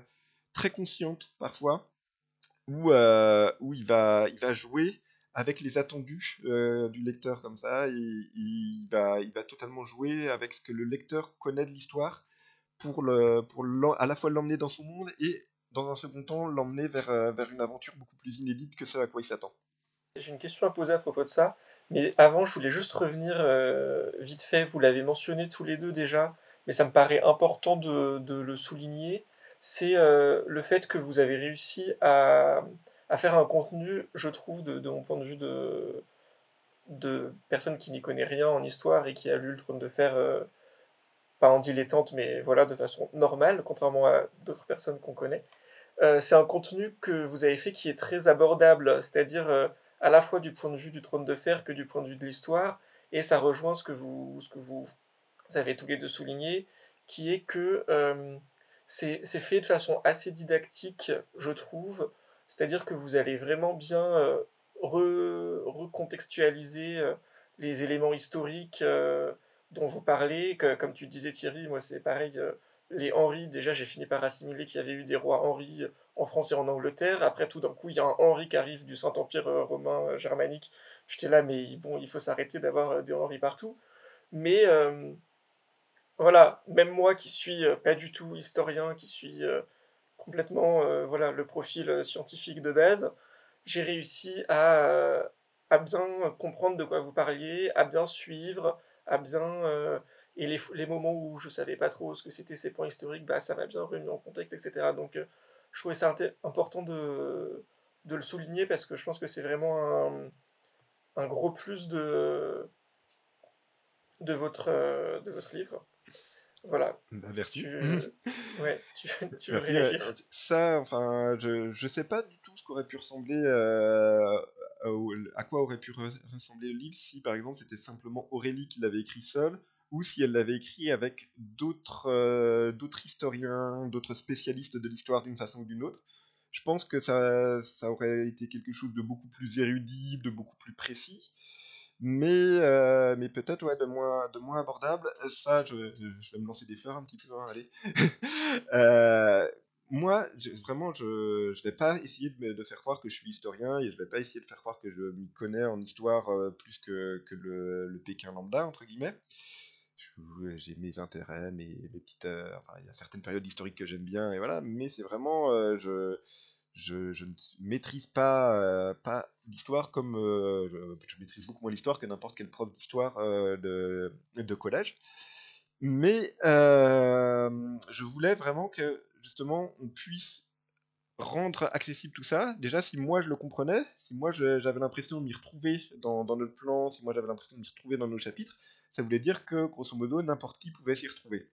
très consciente parfois, où, il, va, jouer avec les attendus du lecteur comme ça, il va totalement jouer avec ce que le lecteur connaît de l'histoire pour, à la fois l'emmener dans son monde et dans un second temps l'emmener vers, vers une aventure beaucoup plus inédite que ce à quoi il s'attend. J'ai une question à poser à propos de ça, mais avant je voulais juste revenir vite fait, vous l'avez mentionné tous les deux déjà, mais ça me paraît important de, le souligner, c'est le fait que vous avez réussi à, faire un contenu, je trouve, de, mon point de vue de, de personne qui n'y connaît rien en histoire et qui a lu le trône de fer, euh, pas en dilettante, mais voilà, de façon normale, contrairement à d'autres personnes qu'on connaît. Euh, c'est un contenu que vous avez fait qui est très abordable, c'est-à-dire euh, à la fois du point de vue du trône de fer que du point de vue de l'histoire, et ça rejoint ce que vous, ce que vous avez tous les deux souligné, qui est que c'est fait de façon assez didactique, je trouve, c'est-à-dire que vous allez vraiment bien euh, recontextualiser euh, les éléments historiques euh, dont vous parlez. comme tu disais Thierry, moi c'est pareil, les Henri, déjà j'ai fini par assimiler qu'il y avait eu des rois Henri en France et en Angleterre. Après tout d'un coup il y a un Henri qui arrive du Saint-Empire romain germanique. J'étais là mais bon il faut s'arrêter d'avoir des Henri partout. Mais voilà, même moi qui suis pas du tout historien, qui suis complètement euh, voilà, le profil euh, scientifique de base, j'ai réussi à, euh, à, bien comprendre de quoi vous parliez, à bien suivre, à bien... et les, les, moments où je savais pas trop ce que c'était ces points historiques, bah, ça m'a bien remis en contexte, etc. Donc je trouvais ça important de, de, le souligner parce que je pense que c'est vraiment un, un, gros plus de, de, votre, de votre livre. Voilà. Bah, merci. Tu... ouais, tu, tu veux réagir? euh, Ça, enfin, je, je sais pas du tout ce qu'aurait pu ressembler, euh, à quoi aurait pu ressembler le livre si, par exemple, c'était simplement Aurélie qui l'avait écrit seule, ou si elle l'avait écrit avec d'autres euh, historiens, d'autres spécialistes de l'histoire d'une façon ou d'une autre. Je pense que ça, aurait été quelque chose de beaucoup plus érudit, de beaucoup plus précis mais, euh, peut-être de, moins, de moins abordable. Ça, je, vais me lancer des fleurs un petit peu, hein, allez. euh, moi, vraiment, je ne vais pas essayer de, faire croire que je suis historien et je vais pas essayer de faire croire que je m'y connais en histoire euh, plus que, que le, Pékin lambda, entre guillemets. J'ai mes intérêts, mes, petites. Euh, il y a certaines périodes historiques que j'aime bien, et voilà, mais c'est vraiment. Euh, je je, ne maîtrise pas, pas l'histoire comme je, maîtrise beaucoup moins l'histoire que n'importe quel prof d'histoire de, de, collège. Mais je voulais vraiment que justement on puisse rendre accessible tout ça. Déjà, si moi je le comprenais, si moi j'avais l'impression de m'y retrouver dans, notre plan, si moi j'avais l'impression de m'y retrouver dans nos chapitres, ça voulait dire que grosso modo n'importe qui pouvait s'y retrouver.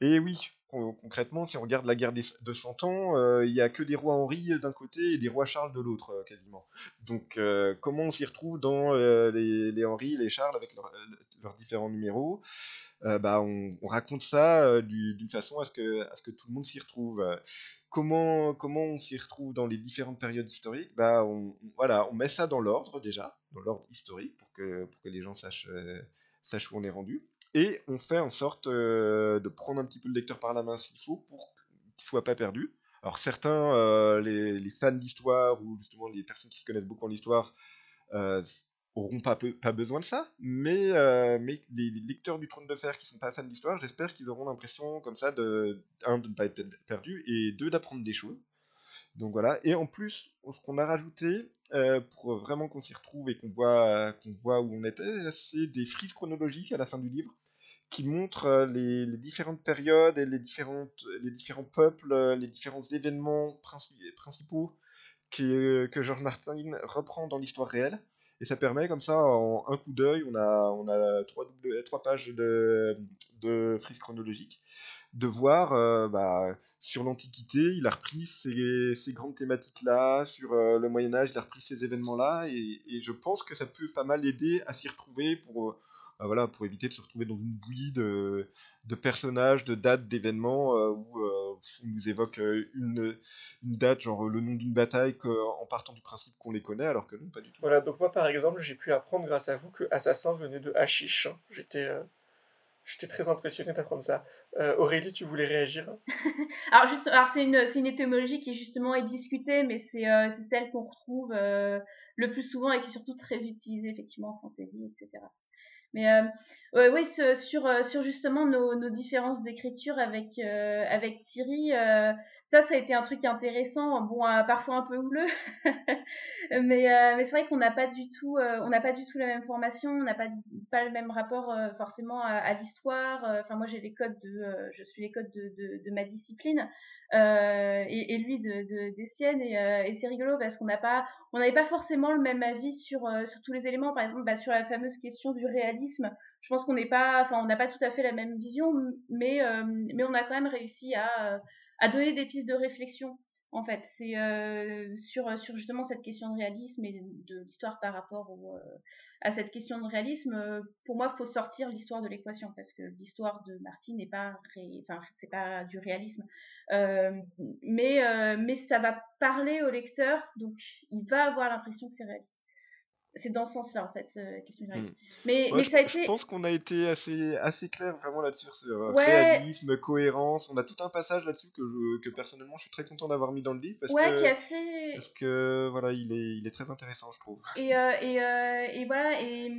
Et oui, concrètement, si on regarde la guerre de 100 ans, euh, il n'y a que des rois Henri d'un côté et des rois Charles de l'autre, euh, quasiment. Donc, euh, comment on s'y retrouve dans les, les, Henri, les Charles, avec leurs différents numéros? Bah, on, raconte ça d'une façon à ce, que, à ce que tout le monde s'y retrouve. Comment, comment on s'y retrouve dans les différentes périodes historiques? Bah, on, voilà, on met ça dans l'ordre déjà, dans l'ordre historique, pour que, pour que les gens sachent, sachent où on est rendu et on fait en sorte euh, de prendre un petit peu le lecteur par la main s'il faut pour qu'il soit pas perdu. Alors certains, euh, les, fans d'histoire ou justement les personnes qui se connaissent beaucoup en histoire, euh, pas, besoin de ça, mais, mais les, lecteurs du trône de fer qui sont pas fans d'histoire, j'espère qu'ils auront l'impression comme ça de, un, de ne pas être perdu et deux, d'apprendre des choses. Donc voilà, et en plus, ce qu'on a rajouté, pour vraiment qu'on s'y retrouve et qu'on voit, où on était, c'est des frises chronologiques à la fin du livre qui montrent les, différentes périodes et les, différents peuples, les différents événements principaux que, George Martin reprend dans l'histoire réelle. Et ça permet comme ça, en un coup d'œil, on a, trois, pages de, de frises chronologiques de voir euh, bah, sur l'Antiquité, il a repris ces, grandes thématiques-là, sur euh, le Moyen Âge, il a repris ces événements-là, et, je pense que ça peut pas mal aider à s'y retrouver pour, euh, bah, voilà, pour éviter de se retrouver dans une bouillie de, personnages, de dates, d'événements, où on nous évoque une, date, genre le nom d'une bataille, en partant du principe qu'on les connaît, alors que non, pas du tout. Voilà, donc moi par exemple, j'ai pu apprendre grâce à vous que Assassin venait de Hachiche. J'étais J'étais très impressionné d'apprendre ça. Euh, Aurélie, tu voulais réagir? Alors, juste, alors c'est une, une étymologie qui justement est discutée, mais c'est, euh, celle qu'on retrouve euh, le plus souvent et qui est surtout très utilisée effectivement en fantasy, etc. Mais oui, sur, sur justement nos, nos différences d'écriture avec, avec Thierry, ça, ça a été un truc intéressant, bon, parfois un peu houleux, mais, mais c'est vrai qu'on n'a pas du tout, n'a pas du tout la même formation, on n'a pas, pas le même rapport forcément à, l'histoire. Enfin, moi, j'ai les codes de, je suis les codes de, de, ma discipline. Euh, et, lui de, de, des siennes et, euh, c'est rigolo parce qu'on n'a pas on n'avait pas forcément le même avis sur euh, sur tous les éléments par exemple bah, sur la fameuse question du réalisme je pense qu'on n'est pas enfin on n'a pas tout à fait la même vision mais mais on a quand même réussi à à donner des pistes de réflexion en fait c'est sur sur justement cette question de réalisme et de, l'histoire par rapport au, à cette question de réalisme pour moi il faut sortir l'histoire de l'équation parce que l'histoire de Martine n'est pas ré... enfin c'est pas du réalisme euh, mais, euh, mais ça va parler au lecteur, donc il va avoir l'impression que c'est réaliste. C'est dans ce sens-là, en fait, euh, question du. Hmm. Mais, mais je, ça a été... je pense qu'on a été assez, assez clair vraiment là-dessus, sur ouais. réalisme, cohérence. On a tout un passage là-dessus que, je, que personnellement je suis très content d'avoir mis dans le livre parce ouais, que, qui est assez... parce que voilà, il est, il est très intéressant, je trouve. Et, euh, et, euh, et voilà, et,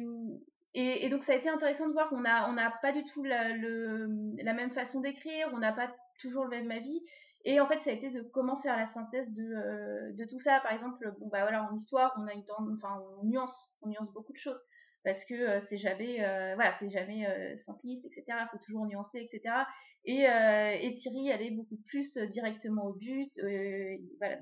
et, et, donc ça a été intéressant de voir qu'on n'a on a pas du tout la, le, la même façon d'écrire, on n'a pas toujours le même avis. Et en fait, ça a été de comment faire la synthèse de, euh, de tout ça. Par exemple, bon bah voilà, en histoire, on a une enfin, on nuance, on nuance beaucoup de choses parce que c'est jamais, voilà, c'est jamais simpliste, etc. Il faut toujours nuancer, etc. Et, et Thierry allait beaucoup plus directement au but. voilà,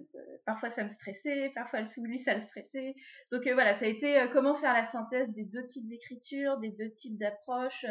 parfois ça me stressait, parfois lui ça le stressait. Donc voilà, ça a été comment faire la synthèse des deux types d'écriture, des deux types d'approches.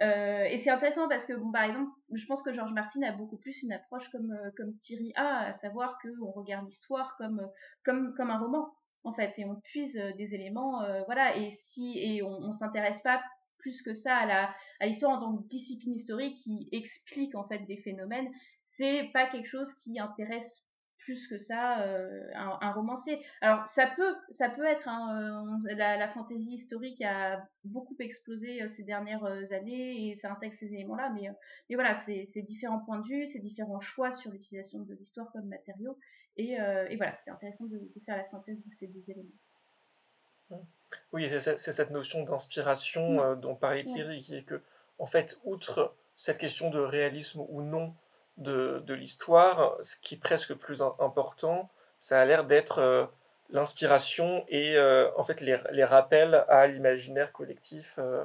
et c'est intéressant parce que bon, par exemple, je pense que Georges Martin a beaucoup plus une approche comme comme Thierry a, à savoir qu'on regarde l'histoire comme comme comme un roman en fait, et on puise euh, des éléments, euh, voilà, et si et on, s'intéresse pas plus que ça à la à l'histoire en tant que discipline historique qui explique en fait des phénomènes, c'est pas quelque chose qui intéresse plus que ça euh, un, un, romancier. Alors ça peut ça peut être un, euh, la, la fantaisie historique a beaucoup explosé euh, ces dernières années et ça intègre ces éléments-là, mais mais voilà c'est différents points de vue, c'est différents choix sur l'utilisation de l'histoire comme matériau et, et voilà c'était intéressant de, de, faire la synthèse de ces deux éléments. Oui, c'est cette notion d'inspiration mmh. dont parlait Thierry, qui est que en fait outre cette question de réalisme ou non de, l'histoire, ce qui est presque plus important, ça a l'air d'être euh, l'inspiration et euh, en fait les, rappels à l'imaginaire collectif euh,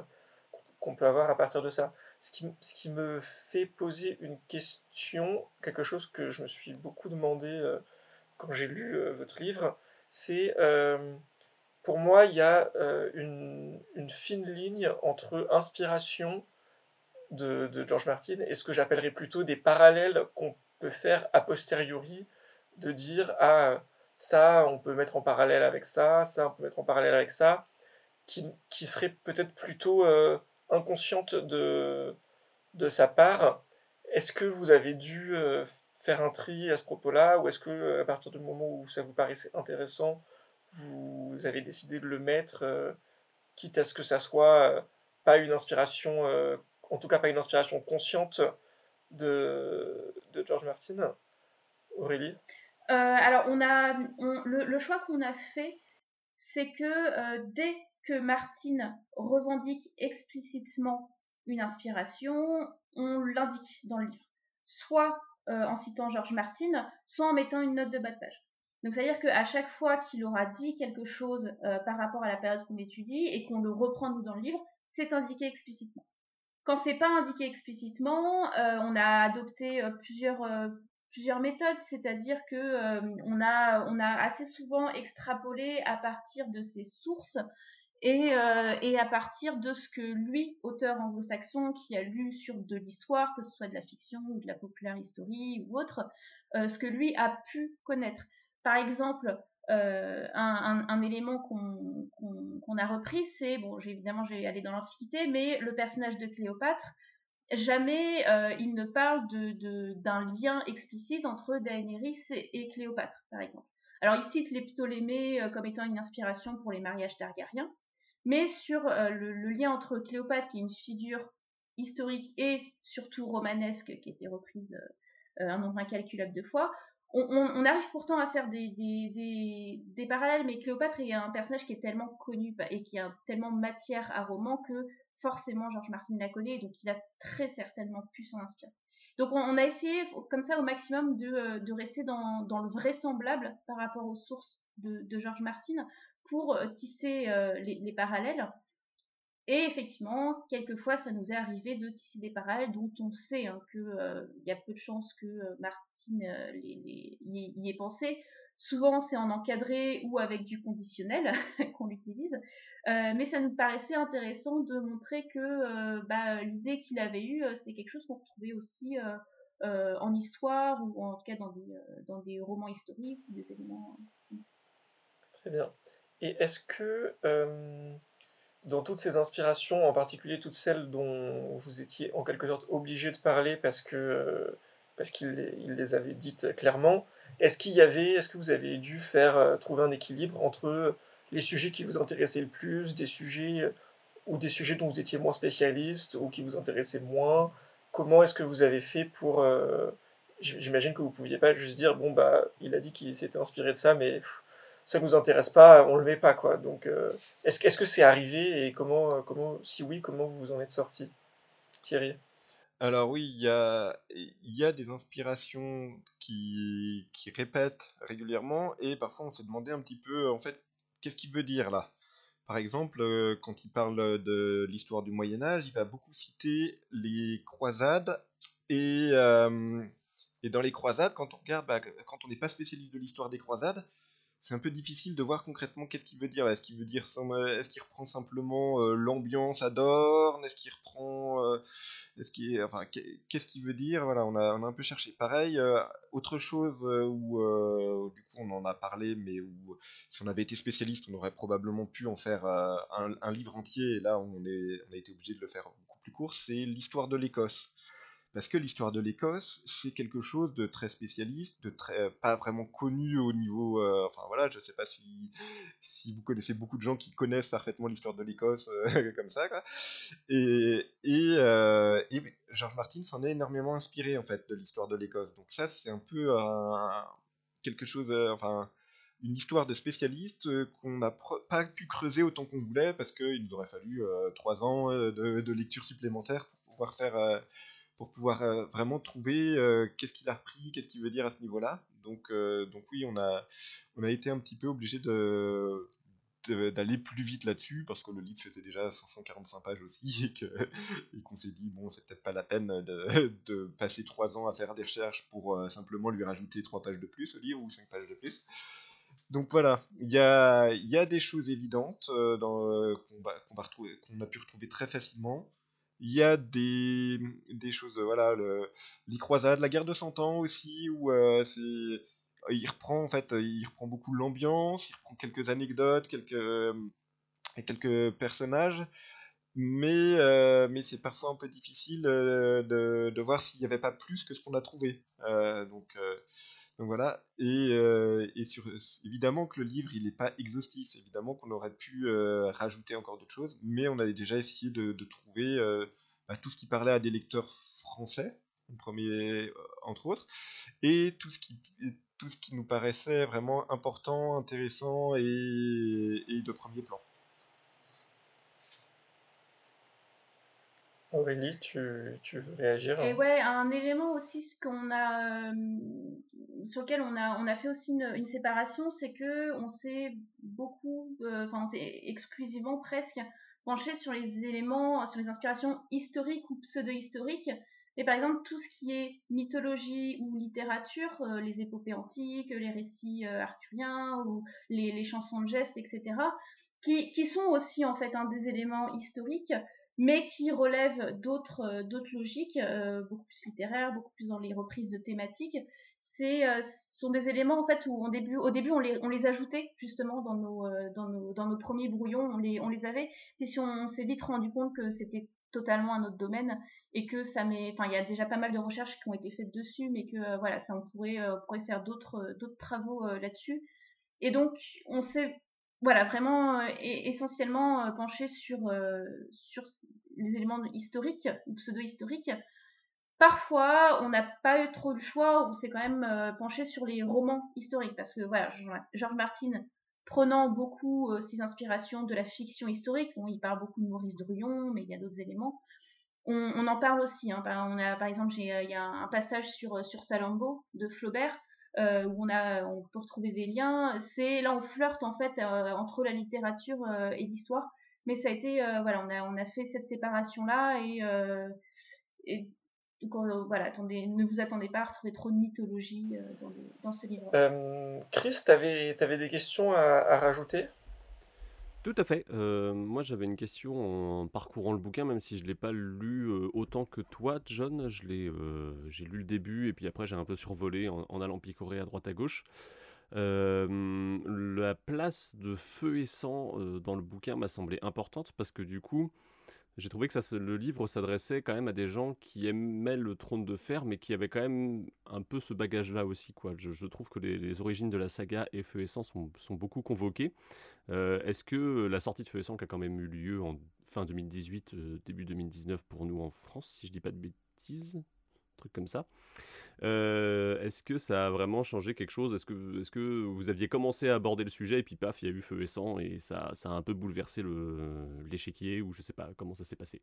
qu'on peut avoir à partir de ça. Ce qui, ce qui, me fait poser une question, quelque chose que je me suis beaucoup demandé quand j'ai lu votre livre, c'est pour moi il y a une, fine ligne entre inspiration de, George Martin et ce que j'appellerais plutôt des parallèles qu'on peut faire a posteriori, de dire ah ça on peut mettre en parallèle avec ça, ça on peut mettre en parallèle avec ça, qui, qui serait peut-être plutôt euh, inconsciente de, de sa part. Est-ce que vous avez dû euh, faire un tri à ce propos-là, ou est-ce que à partir du moment où ça vous paraissait intéressant, vous avez décidé de le mettre, euh, quitte à ce que ça soit pas une inspiration en tout cas pas une inspiration consciente de, George Martin. Aurélie? Euh, Alors, on a, le, choix qu'on a fait, c'est que euh, dès que Martin revendique explicitement une inspiration, on l'indique dans le livre. Soit euh, en citant George Martin, soit en mettant une note de bas de page. Donc, c'est-à-dire qu'à chaque fois qu'il aura dit quelque chose par rapport à la période qu'on étudie et qu'on le reprend nous dans le livre, c'est indiqué explicitement. Quand c'est pas indiqué explicitement, euh, on a adopté euh, plusieurs euh, plusieurs méthodes, c'est-à-dire que on a assez souvent extrapolé à partir de ses sources et, à partir de ce que lui, auteur anglo-saxon, qui a lu sur de l'histoire, que ce soit de la fiction ou de la populaire history ou autre, ce que lui a pu connaître. Par exemple, euh, un, élément qu'on qu qu a repris, c'est, bon, évidemment, j'ai allé dans l'Antiquité, mais le personnage de Cléopâtre, jamais euh, il ne parle d'un lien explicite entre Daenerys et, Cléopâtre, par exemple. Alors, il cite les Ptolémées euh, comme étant une inspiration pour les mariages targaryens, mais sur le, le, lien entre Cléopâtre, qui est une figure historique et surtout romanesque qui était reprise un nombre incalculable de fois. On, arrive pourtant à faire des, parallèles, mais Cléopâtre est un personnage qui est tellement connu et qui a tellement matière à roman que forcément Georges Martin la connaît, donc il a très certainement pu s'en inspirer. Donc on, a essayé comme ça au maximum de, euh, de rester dans, le vraisemblable par rapport aux sources de, de Georges Martin pour euh, tisser euh, les, parallèles. Et effectivement, quelquefois, ça nous est arrivé de tisser des parallèles dont on sait hein, qu'il y a peu de chances que Martin les, les, y, ait pensé. Souvent, c'est en encadré ou avec du conditionnel qu'on l'utilise. Euh, mais ça nous paraissait intéressant de montrer que euh, bah, l'idée qu'il avait eue, euh, c'est quelque chose qu'on retrouvait aussi en histoire ou en tout cas dans des, dans des romans historiques ou des éléments. Très bien. Et est-ce que dans toutes ces inspirations, en particulier toutes celles dont vous étiez en quelque sorte obligé de parler parce que parce qu'il les avait dites clairement, est-ce qu'il y avait, est-ce que vous avez dû faire trouver un équilibre entre les sujets qui vous intéressaient le plus, des sujets euh, ou des sujets dont vous étiez moins spécialiste ou qui vous intéressaient moins? Comment est-ce que vous avez fait pour... Euh, j'imagine que vous ne pouviez pas juste dire, bon, bah, il a dit qu'il s'était inspiré de ça, mais ça nous intéresse pas, on le met pas, quoi. Donc, euh, est-ce est -ce que c'est arrivé et comment, comment, si oui, comment vous en êtes sorti Thierry? Alors oui, il y a, des inspirations qui, répètent régulièrement et parfois on s'est demandé un petit peu en fait qu'est-ce qu'il veut dire là? Par exemple, euh, quand il parle de l'histoire du Moyen Âge, il va beaucoup citer les croisades et, euh, et dans les croisades, quand on regarde, bah, quand on n'est pas spécialiste de l'histoire des croisades, c'est un peu difficile de voir concrètement qu'est-ce qu'il veut dire. Est-ce qu'il veut dire, est-ce qu'il reprend simplement euh, l'ambiance à Dorne? Est-ce qu'il reprend, euh, est-ce qu'il, enfin, qu'est-ce qu'il veut dire? Voilà, on a, on a un peu cherché. Pareil, euh, autre chose où, du coup, on en a parlé, mais où, si on avait été spécialiste, on aurait probablement pu en faire un, un, livre entier. Et là, on, est, on a été obligé de le faire beaucoup plus court. C'est l'histoire de l'Écosse parce que l'histoire de l'Écosse, c'est quelque chose de très spécialiste, de très pas vraiment connu au niveau. Euh, enfin voilà, je sais pas si, vous connaissez beaucoup de gens qui connaissent parfaitement l'histoire de l'Écosse euh, comme ça. Et, et, euh, George Martin s'en est énormément inspiré en fait de l'histoire de l'Écosse. Donc ça, c'est un peu quelque chose, enfin une histoire de spécialiste qu'on n'a pas pu creuser autant qu'on voulait parce qu'il nous aurait fallu trois ans de, lecture supplémentaire pour pouvoir faire pour pouvoir euh, vraiment trouver euh, qu'est-ce qu'il a repris, qu'est-ce qu'il veut dire à ce niveau-là. Donc, euh, donc oui, on a, on a été un petit peu obligé de, d'aller plus vite là-dessus parce que le livre faisait déjà 545 pages aussi et qu'on s'est dit bon c'est peut-être pas la peine de, de, passer 3 ans à faire des recherches pour simplement lui rajouter 3 pages de plus au livre ou 5 pages de plus donc voilà il y a, y a, des choses évidentes qu'on, qu'on a pu retrouver très facilement il y a des, des choses, voilà, le, les croisades, la guerre de Cent Ans aussi, où euh, il reprend en fait, il reprend beaucoup l'ambiance, il reprend quelques anecdotes, quelques, euh, quelques personnages, mais, euh, mais c'est parfois un peu difficile de, de voir s'il n'y avait pas plus que ce qu'on a trouvé. donc donc voilà, et, euh, évidemment que le livre il n'est pas exhaustif, évidemment qu'on aurait pu euh, rajouter encore d'autres choses, mais on avait déjà essayé de, trouver euh, bah, tout ce qui parlait à des lecteurs français, premier entre autres, et tout ce qui tout ce qui nous paraissait vraiment important, intéressant et de premier plan. Aurélie, tu, tu veux réagir Et ouais, un élément aussi qu'on a, euh, sur lequel on a, on a fait aussi une, séparation, c'est que on s'est beaucoup, euh, enfin on s'est exclusivement presque penché sur les éléments, sur les inspirations historiques ou pseudo-historiques. Et par exemple, tout ce qui est mythologie ou littérature, euh, les épopées antiques, les récits arthuriens ou les, les, chansons de gestes, etc., qui, qui, sont aussi en fait un des éléments historiques, mais qui relèvent d'autres euh, d'autres logiques, euh, beaucoup plus littéraires, beaucoup plus dans les reprises de thématiques. C'est euh, sont des éléments en fait où au début, au début on les, on les ajoutait justement dans nos, dans nos, dans nos premiers brouillons, on les, on les avait. Puis si on, s'est vite rendu compte que c'était totalement un autre domaine et que ça met, enfin il y a déjà pas mal de recherches qui ont été faites dessus, mais que voilà ça on pourrait, pourrait faire d'autres d'autres travaux là-dessus. Et donc on s'est voilà, vraiment euh, essentiellement euh, penché sur, euh, sur les éléments historiques ou pseudo-historiques, parfois on n'a pas eu trop le choix, on s'est quand même penché sur les romans historiques parce que voilà, George Martin prenant beaucoup ses inspirations de la fiction historique, bon, il parle beaucoup de Maurice Druon, mais il y a d'autres éléments. On, en parle aussi. Hein. on a, par exemple, il y a un passage sur, sur Salambo de Flaubert euh, où on, a, on peut retrouver des liens. C'est là on flirte en fait euh, entre la littérature euh, et l'histoire. Mais ça a été, voilà, on a, on a fait cette séparation là et, et voilà, attendez, ne vous attendez pas à retrouver trop de mythologie dans, dans, ce livre. Chris, tu avais, des questions à rajouter? Tout à fait. Euh, moi, j'avais une question en parcourant le bouquin, même si je ne l'ai pas lu euh, autant que toi, John. Je euh, j'ai lu le début et puis après j'ai un peu survolé en, allant picorer à droite à gauche. la place de feu et sang dans le bouquin m'a semblé importante parce que du coup, j'ai trouvé que ça, le livre s'adressait quand même à des gens qui aimaient le trône de fer, mais qui avaient quand même un peu ce bagage-là aussi. Quoi. Je, trouve que les, origines de la saga et Feu et Sang sont, beaucoup convoquées. Euh, est-ce que la sortie de Feu et Sang, qui a quand même eu lieu en fin 2018, euh, début 2019 pour nous en France, si je dis pas de bêtises, truc comme ça. Euh, est-ce que ça a vraiment changé quelque chose? Est-ce que, est que vous aviez commencé à aborder le sujet et puis paf, il y a eu feu et sang et ça, ça a un peu bouleversé l'échiquier ou je sais pas comment ça s'est passé?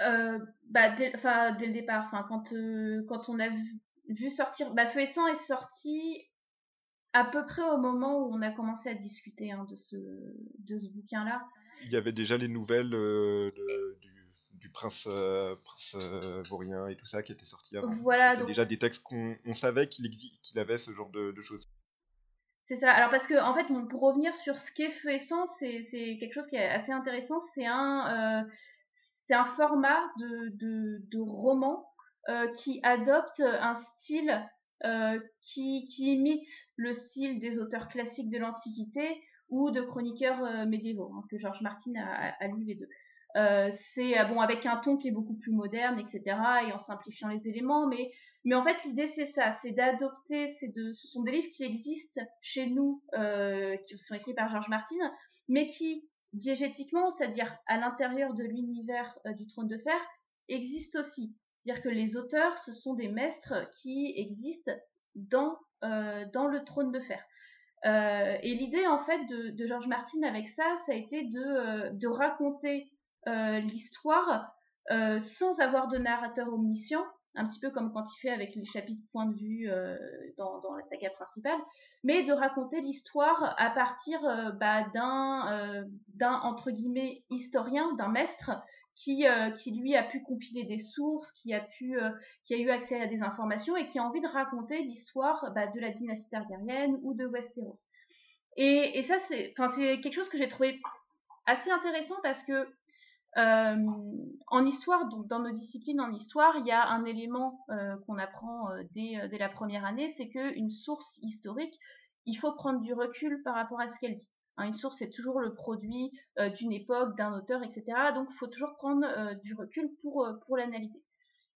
Euh, bah, dès, dès le départ, quand, euh, quand on a vu, sortir, bah, Feu et sang est sorti à peu près au moment où on a commencé à discuter hein, de, ce, de ce bouquin-là. Il y avait déjà les nouvelles du prince, euh, prince euh, vaurien et tout ça qui était sorti avant. Voilà, donc... déjà des textes qu'on savait qu'il qu'il avait ce genre de, choses. C'est ça. Alors parce que en fait, pour revenir sur ce qu'est Feu et Sang, c'est quelque chose qui est assez intéressant. C'est un, euh, c'est un format de, de, de roman qui adopte un style qui, qui, imite le style des auteurs classiques de l'Antiquité ou de chroniqueurs médiévaux, hein, que Georges Martin a, a, lu les deux. Euh, c'est euh, bon avec un ton qui est beaucoup plus moderne, etc. et en simplifiant les éléments. Mais, en fait, l'idée c'est ça, c'est d'adopter. Ce sont des livres qui existent chez nous, euh, qui sont écrits par Georges Martin, mais qui diégétiquement, c'est-à-dire à, l'intérieur de l'univers du Trône de Fer, existent aussi. C'est-à-dire que les auteurs, ce sont des maîtres qui existent dans le Trône de Fer. et l'idée en fait de, de George Martin avec ça, ça a été de, raconter l'histoire euh, sans avoir de narrateur omniscient, un petit peu comme quand il fait avec les chapitres point de vue euh, dans, la saga principale, mais de raconter l'histoire à partir bah, d'un, d'un entre guillemets historien, d'un maître qui, qui lui a pu compiler des sources, qui a pu, qui a eu accès à des informations et qui a envie de raconter l'histoire bah, de la dynastie targaryenne ou de Westeros. Et, ça, c'est, c'est quelque chose que j'ai trouvé assez intéressant parce que euh, en histoire, donc dans nos disciplines en histoire, il y a un élément euh, qu'on apprend euh, dès, la première année, c'est qu'une source historique, il faut prendre du recul par rapport à ce qu'elle dit. Hein, une source est toujours le produit d'une époque, d'un auteur, etc. Donc il faut toujours prendre du recul pour, pour l'analyser.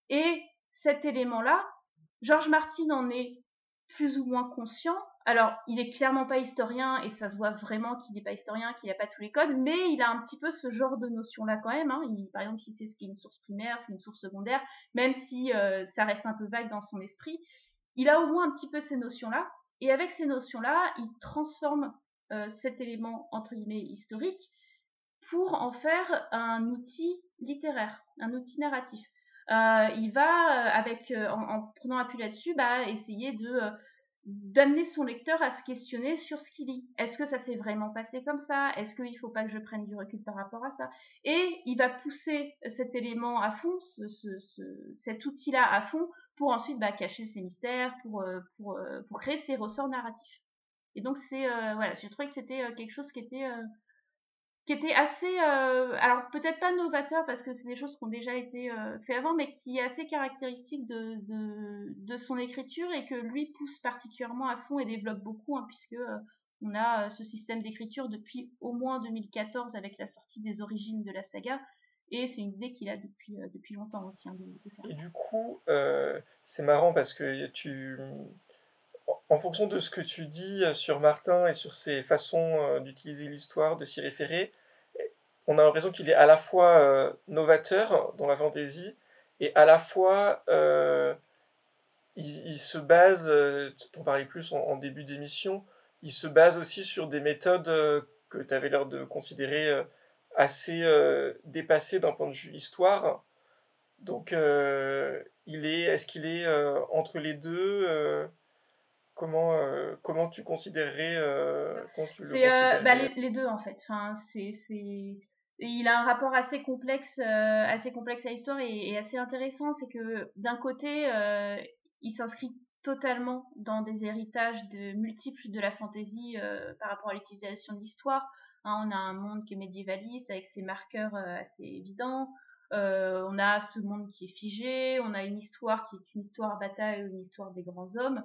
Et cet élément-là, Georges Martin en est plus ou moins conscient, alors, il est clairement pas historien et ça se voit vraiment qu'il n'est pas historien, qu'il n'a pas tous les codes, mais il a un petit peu ce genre de notion-là quand même. Hein. par exemple, il sait ce qu'est une source primaire, ce qu'est une source secondaire, même si euh, ça reste un peu vague dans son esprit. Il a au moins un petit peu ces notions-là, et avec ces notions-là, il transforme euh, cet élément entre guillemets historique pour en faire un outil littéraire, un outil narratif. Euh, il va, en, prenant appui là-dessus, bah, essayer de d'amener son lecteur à se questionner sur ce qu'il lit. Est-ce que ça s'est vraiment passé comme ça? Est-ce qu'il ne faut pas que je prenne du recul par rapport à ça? Et il va pousser cet élément à fond, cet outil-là à fond, pour ensuite bah, cacher ses mystères, pour, euh, pour, euh, pour, créer ses ressorts narratifs. Et donc c'est euh, voilà, j'ai trouvé que c'était quelque chose qui était qui était assez, euh, alors peut-être pas novateur parce que c'est des choses qui ont déjà été euh, faites avant, mais qui est assez caractéristique de, de, de, son écriture et que lui pousse particulièrement à fond et développe beaucoup, hein, puisque euh, on a ce système d'écriture depuis au moins 2014 avec la sortie des origines de la saga. Et c'est une idée qu'il a depuis, depuis longtemps aussi. Hein, de, Et du coup, c'est marrant parce que tu, en fonction de ce que tu dis euh, sur Martin et sur ses façons euh, d'utiliser l'histoire, de s'y référer, on a l'impression qu'il est à la fois novateur dans la fantasy et à la fois il, se base, tu en parlais plus en, début d'émission, il se base aussi sur des méthodes que tu avais l'air de considérer assez dépassées d'un point de vue histoire. Donc, il est, est-ce qu'il est entre les deux Comment, euh, comment tu considérerais, euh, tu le euh, bah, les, deux en fait. Enfin, c'est, c'est... Il a un rapport assez complexe, assez complexe à l'histoire et, assez intéressant. C'est que d'un côté, il s'inscrit totalement dans des héritages de multiples de la fantaisie par rapport à l'utilisation de l'histoire. Hein, on a un monde qui est médiévaliste avec ses marqueurs assez évidents. on a ce monde qui est figé, on a une histoire qui est une histoire bataille ou une histoire des grands hommes.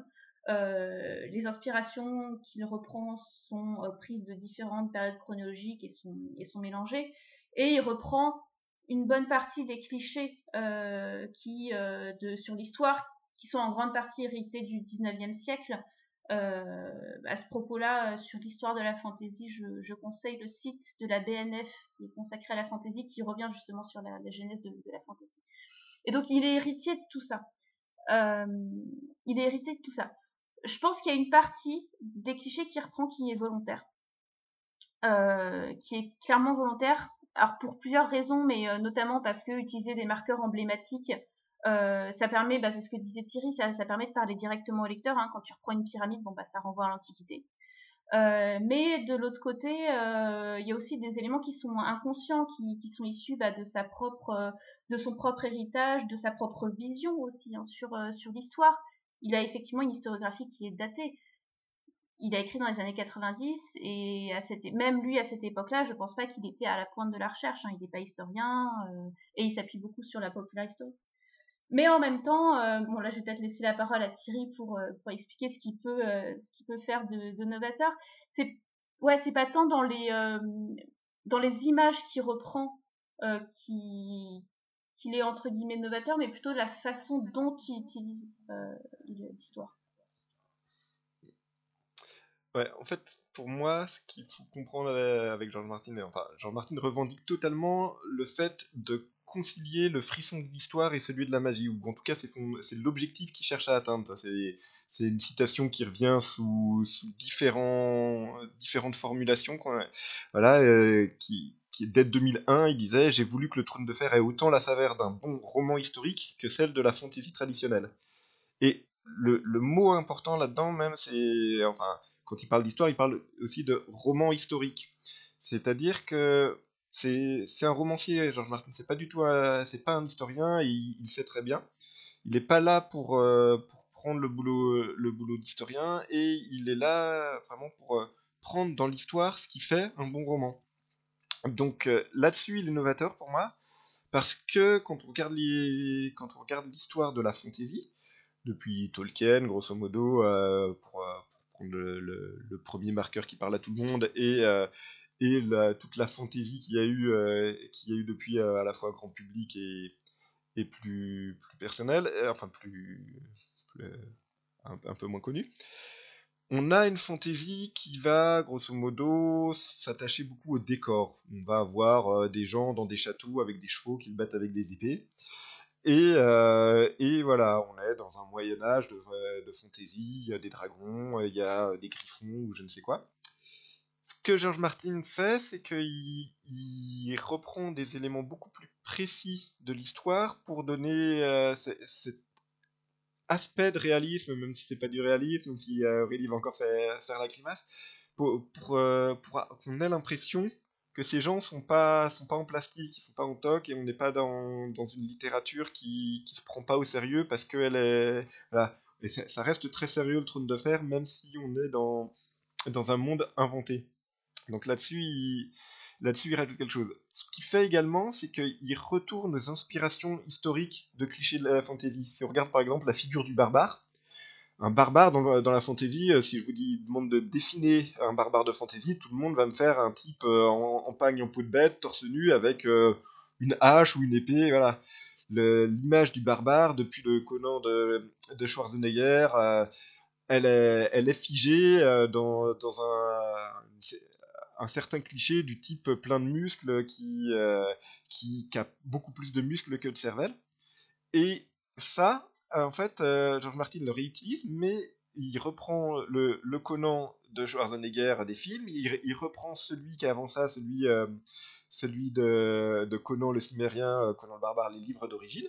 Euh, les inspirations qu'il reprend sont euh, prises de différentes périodes chronologiques et sont, mélangées. Et il reprend une bonne partie des clichés euh, qui, sur l'histoire qui sont en grande partie hérités du 19e siècle. à ce propos-là, sur l'histoire de la fantaisie, je, conseille le site de la BNF qui est consacré à la fantaisie, qui revient justement sur la, genèse de, de, la fantaisie. Et donc, il est héritier de tout ça. il est hérité de tout ça je pense qu'il y a une partie des clichés qui reprend qui est volontaire. Euh, qui est clairement volontaire. Alors pour plusieurs raisons, mais euh, notamment parce que utiliser des marqueurs emblématiques, euh, ça permet, bah, c'est ce que disait Thierry, ça, permet de parler directement au lecteur. Hein. Quand tu reprends une pyramide, bon bah ça renvoie à l'Antiquité. mais de l'autre côté, il y a aussi des éléments qui sont inconscients, qui, sont issus bah, de sa propre, de son propre héritage, de sa propre vision aussi hein, sur sur l'histoire il a effectivement une historiographie qui est datée. Il a écrit dans les années 90 et même lui à cette époque-là, je pense pas qu'il était à la pointe de la recherche. Hein. il n'est pas historien euh, et il s'appuie beaucoup sur la popular history. Mais en même temps, euh, bon là je vais peut-être laisser la parole à Thierry pour, euh, expliquer ce qu'il peut, faire de, de novateur. C'est ouais, c'est pas tant dans les dans les images qu'il reprend qui qu'il est entre guillemets novateur, mais plutôt la façon dont il utilise euh, l'histoire. Ouais, en fait, pour moi, ce qu'il faut comprendre avec George Martin, enfin, George Martin revendique totalement le fait de concilier le frisson de l'histoire et celui de la magie, ou en tout cas, c'est l'objectif qu'il cherche à atteindre. C'est une citation qui revient sous, différents, différentes formulations, voilà, euh, qui, dès 2001, il disait J'ai voulu que le trône de fer ait autant la saveur d'un bon roman historique que celle de la fantaisie traditionnelle. Et le, mot important là-dedans, même, c'est. Enfin, quand il parle d'histoire, il parle aussi de roman historique. C'est-à-dire que c'est un romancier, George Martin, c'est pas du tout c'est pas un historien, il, il, sait très bien. Il n'est pas là pour, euh, pour prendre le boulot, le boulot d'historien, et il est là vraiment pour euh, prendre dans l'histoire ce qui fait un bon roman. Donc euh, là-dessus, il est novateur pour moi, parce que quand on regarde l'histoire de la fantasy, depuis Tolkien, grosso modo, euh, pour, euh, prendre le, premier marqueur qui parle à tout le monde, et, et toute la fantasy qu'il y a eu, qu'il y a eu depuis à la fois grand public et, et plus, plus personnel, enfin plus, un, un, peu moins connu on a une fantaisie qui va, grosso modo, s'attacher beaucoup au décor. On va avoir euh, des gens dans des châteaux avec des chevaux qui se battent avec des épées. Et, euh, voilà, on est dans un Moyen Âge de, de fantaisie, il y a des dragons, il y a des griffons ou je ne sais quoi. Ce que George Martin fait, c'est qu'il reprend des éléments beaucoup plus précis de l'histoire pour donner euh, cette aspect de réalisme, même si c'est pas du réalisme, même si euh, Aurélie va encore faire, la grimace, pour, euh, qu'on ait l'impression que ces gens sont pas sont pas en plastique, ils sont pas en toc et on n'est pas dans, dans, une littérature qui qui se prend pas au sérieux parce qu'elle est voilà. Et ça reste très sérieux le trône de fer même si on est dans dans un monde inventé. Donc là-dessus, il, là-dessus il rajoute quelque chose. Ce qu'il fait également, c'est qu'il retourne aux inspirations historiques de clichés de la fantasy. Si on regarde par exemple la figure du barbare, un barbare dans, la fantasy, euh, si je vous dis, demande de dessiner un barbare de fantasy, tout le monde va me faire un type euh, en, pagne en peau de bête, torse nu, avec euh, une hache ou une épée, voilà. L'image du barbare, depuis le Conan de, Schwarzenegger, elle, est, figée dans un, un certain cliché du type plein de muscles qui, qui, qui, a beaucoup plus de muscles que de cervelle. Et ça, en fait, George Martin le réutilise, mais il reprend le, le Conan de Schwarzenegger des films, il, reprend celui qui avant ça, celui, celui de, de, Conan le Cimérien, Conan le Barbare, les livres d'origine.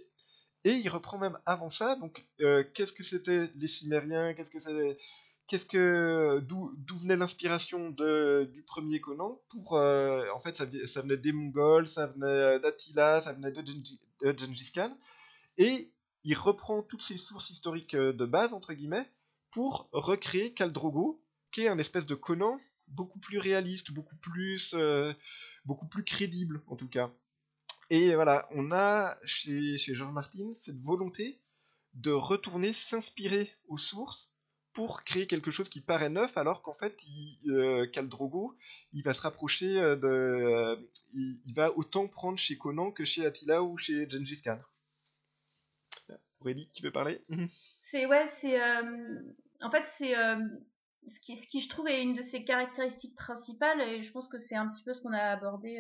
Et il reprend même avant ça, donc qu'est-ce que c'était les Cimériens, qu'est-ce que c'était qu'est-ce que d'où venait l'inspiration du premier Conan pour euh, en fait ça, venait des Mongols, ça venait d'Attila, ça venait de, Gengis Khan et il reprend toutes ces sources historiques euh, de base entre guillemets pour recréer Khal Drogo qui est un espèce de Conan beaucoup plus réaliste, beaucoup plus euh, crédible en tout cas. Et voilà, on a chez, chez Martin cette volonté de retourner s'inspirer aux sources pour créer quelque chose qui paraît neuf, alors qu'en fait, il, euh, Drogo, il va se rapprocher euh, de. Euh, il, va autant prendre chez Conan que chez Attila ou chez Gengis Khan. Aurélie, tu veux parler? C'est ouais, c'est en fait c'est ce qui, ce qui je trouve est une de ses caractéristiques principales et je pense que c'est un petit peu ce qu'on a abordé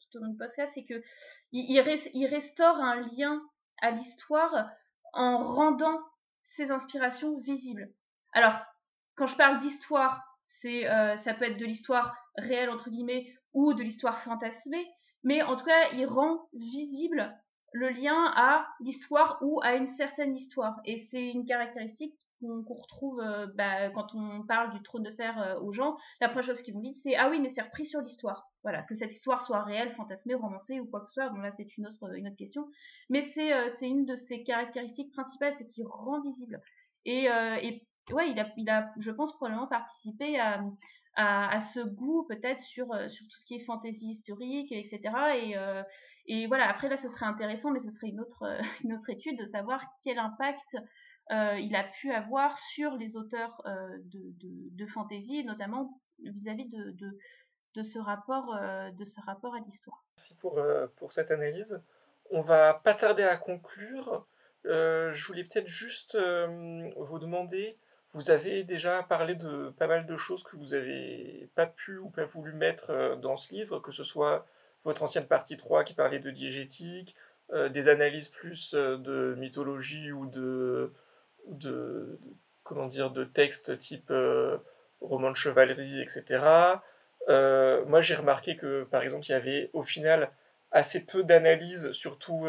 tout au long du podcast, c'est que il, il, restaure un lien à l'histoire en rendant ses inspirations visibles. Alors, quand je parle d'histoire, c'est euh, ça peut être de l'histoire réelle entre guillemets ou de l'histoire fantasmée, mais en tout cas, il rend visible le lien à l'histoire ou à une certaine histoire. Et c'est une caractéristique qu'on retrouve euh, bah, quand on parle du trône de fer euh, aux gens. La première chose qu'ils vont dire, c'est ah oui, mais c'est repris sur l'histoire. Voilà, que cette histoire soit réelle, fantasmée, romancée ou quoi que ce soit. Bon là, c'est une autre une autre question. Mais c'est une de ses caractéristiques principales, c'est qu'il rend visible. Et, et ouais, il a, il a, je pense, probablement participé à, à, ce goût peut-être sur, euh, sur tout ce qui est fantaisie historique, etc. Et, euh, et voilà, après là, ce serait intéressant, mais ce serait une autre, une autre étude de savoir quel impact euh, il a pu avoir sur les auteurs de, de, de fantaisie, notamment vis-à-vis de, de, de, ce rapport, de ce rapport à l'histoire. Merci pour, pour cette analyse. On va pas tarder à conclure. je voulais peut-être juste vous demander vous avez déjà parlé de pas mal de choses que vous n'avez pas pu ou pas voulu mettre euh, dans ce livre, que ce soit votre ancienne partie 3 qui parlait de diégétique, euh, des analyses plus euh, de mythologie ou de, de, comment dire, de textes type roman de chevalerie, etc. moi, j'ai remarqué que, par exemple, il y avait au final assez peu d'analyses, surtout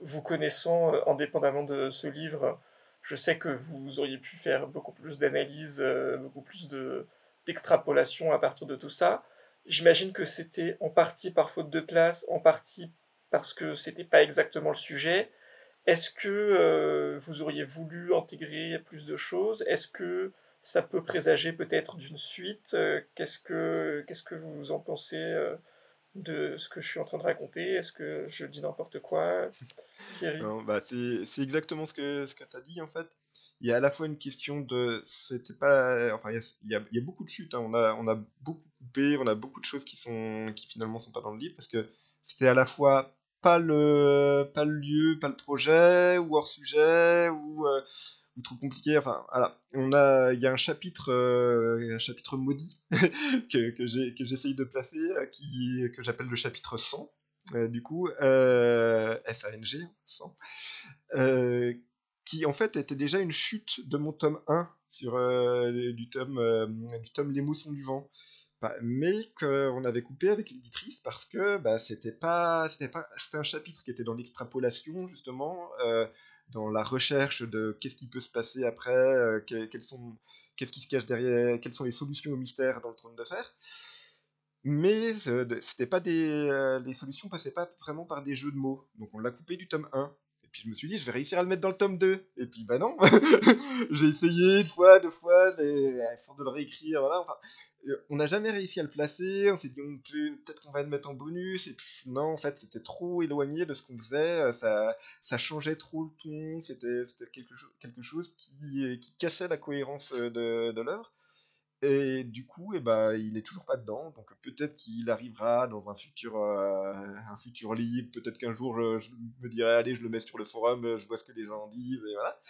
vous connaissant indépendamment de ce livre, je sais que vous auriez pu faire beaucoup plus d'analyses, euh, beaucoup plus d'extrapolation à partir de tout ça. J'imagine que c'était en partie par faute de place, en partie parce que c'était pas exactement le sujet. Est-ce que euh, vous auriez voulu intégrer plus de choses? Est-ce que ça peut présager peut-être d'une suite? Euh, Qu'est-ce que qu'est-ce que vous en pensez de ce que je suis en train de raconter Est-ce que je dis n'importe quoi Thierry? Bah, C'est exactement ce que, ce que tu as dit en fait. Il y a à la fois une question de. C'était pas. Enfin, il y, a, il, y a, beaucoup de chutes. Hein. On, a, on a beaucoup coupé, on a beaucoup de choses qui, sont, qui finalement sont pas dans le livre parce que c'était à la fois pas le, pas le lieu, pas le projet, ou hors sujet, ou. Euh, ou trop compliqué. Enfin, voilà. On a, il y a un chapitre, euh, chapitre maudit que, que j'essaye de placer, euh, qui, que j'appelle le chapitre 100. Euh, du coup, S-A-N-G, 100, qui en fait était déjà une chute de mon tome 1 sur du tome du tome Les Moussons du vent mais qu'on avait coupé avec l'éditrice parce que bah, c'était pas c'était pas c'était un chapitre qui était dans l'extrapolation justement dans la recherche de qu'est-ce qui peut se passer après, euh, sont, qu'est-ce qui se cache derrière, quelles sont les solutions au mystère dans le trône de fer. Mais euh, c'était pas des, euh, les solutions passaient pas vraiment par des jeux de mots. Donc on l'a coupé du tome 1. Puis je me suis dit, je vais réussir à le mettre dans le tome 2. Et puis bah non, j'ai essayé une fois, deux fois, mais à force de le réécrire, voilà. Enfin, on n'a jamais réussi à le placer, on s'est dit peut-être qu'on va le mettre en bonus, et puis non, en fait, c'était trop éloigné de ce qu'on faisait, euh, ça, ça changeait trop le ton, c'était quelque, chose, quelque chose qui, qui cassait la cohérence euh, de, de l'œuvre. Et du coup, et eh ben, il est toujours pas dedans, donc peut-être qu'il arrivera dans un futur, euh, un futur libre, peut-être qu'un jour je, me dirai, allez, je le mets sur le forum, je vois ce que les gens disent, et voilà.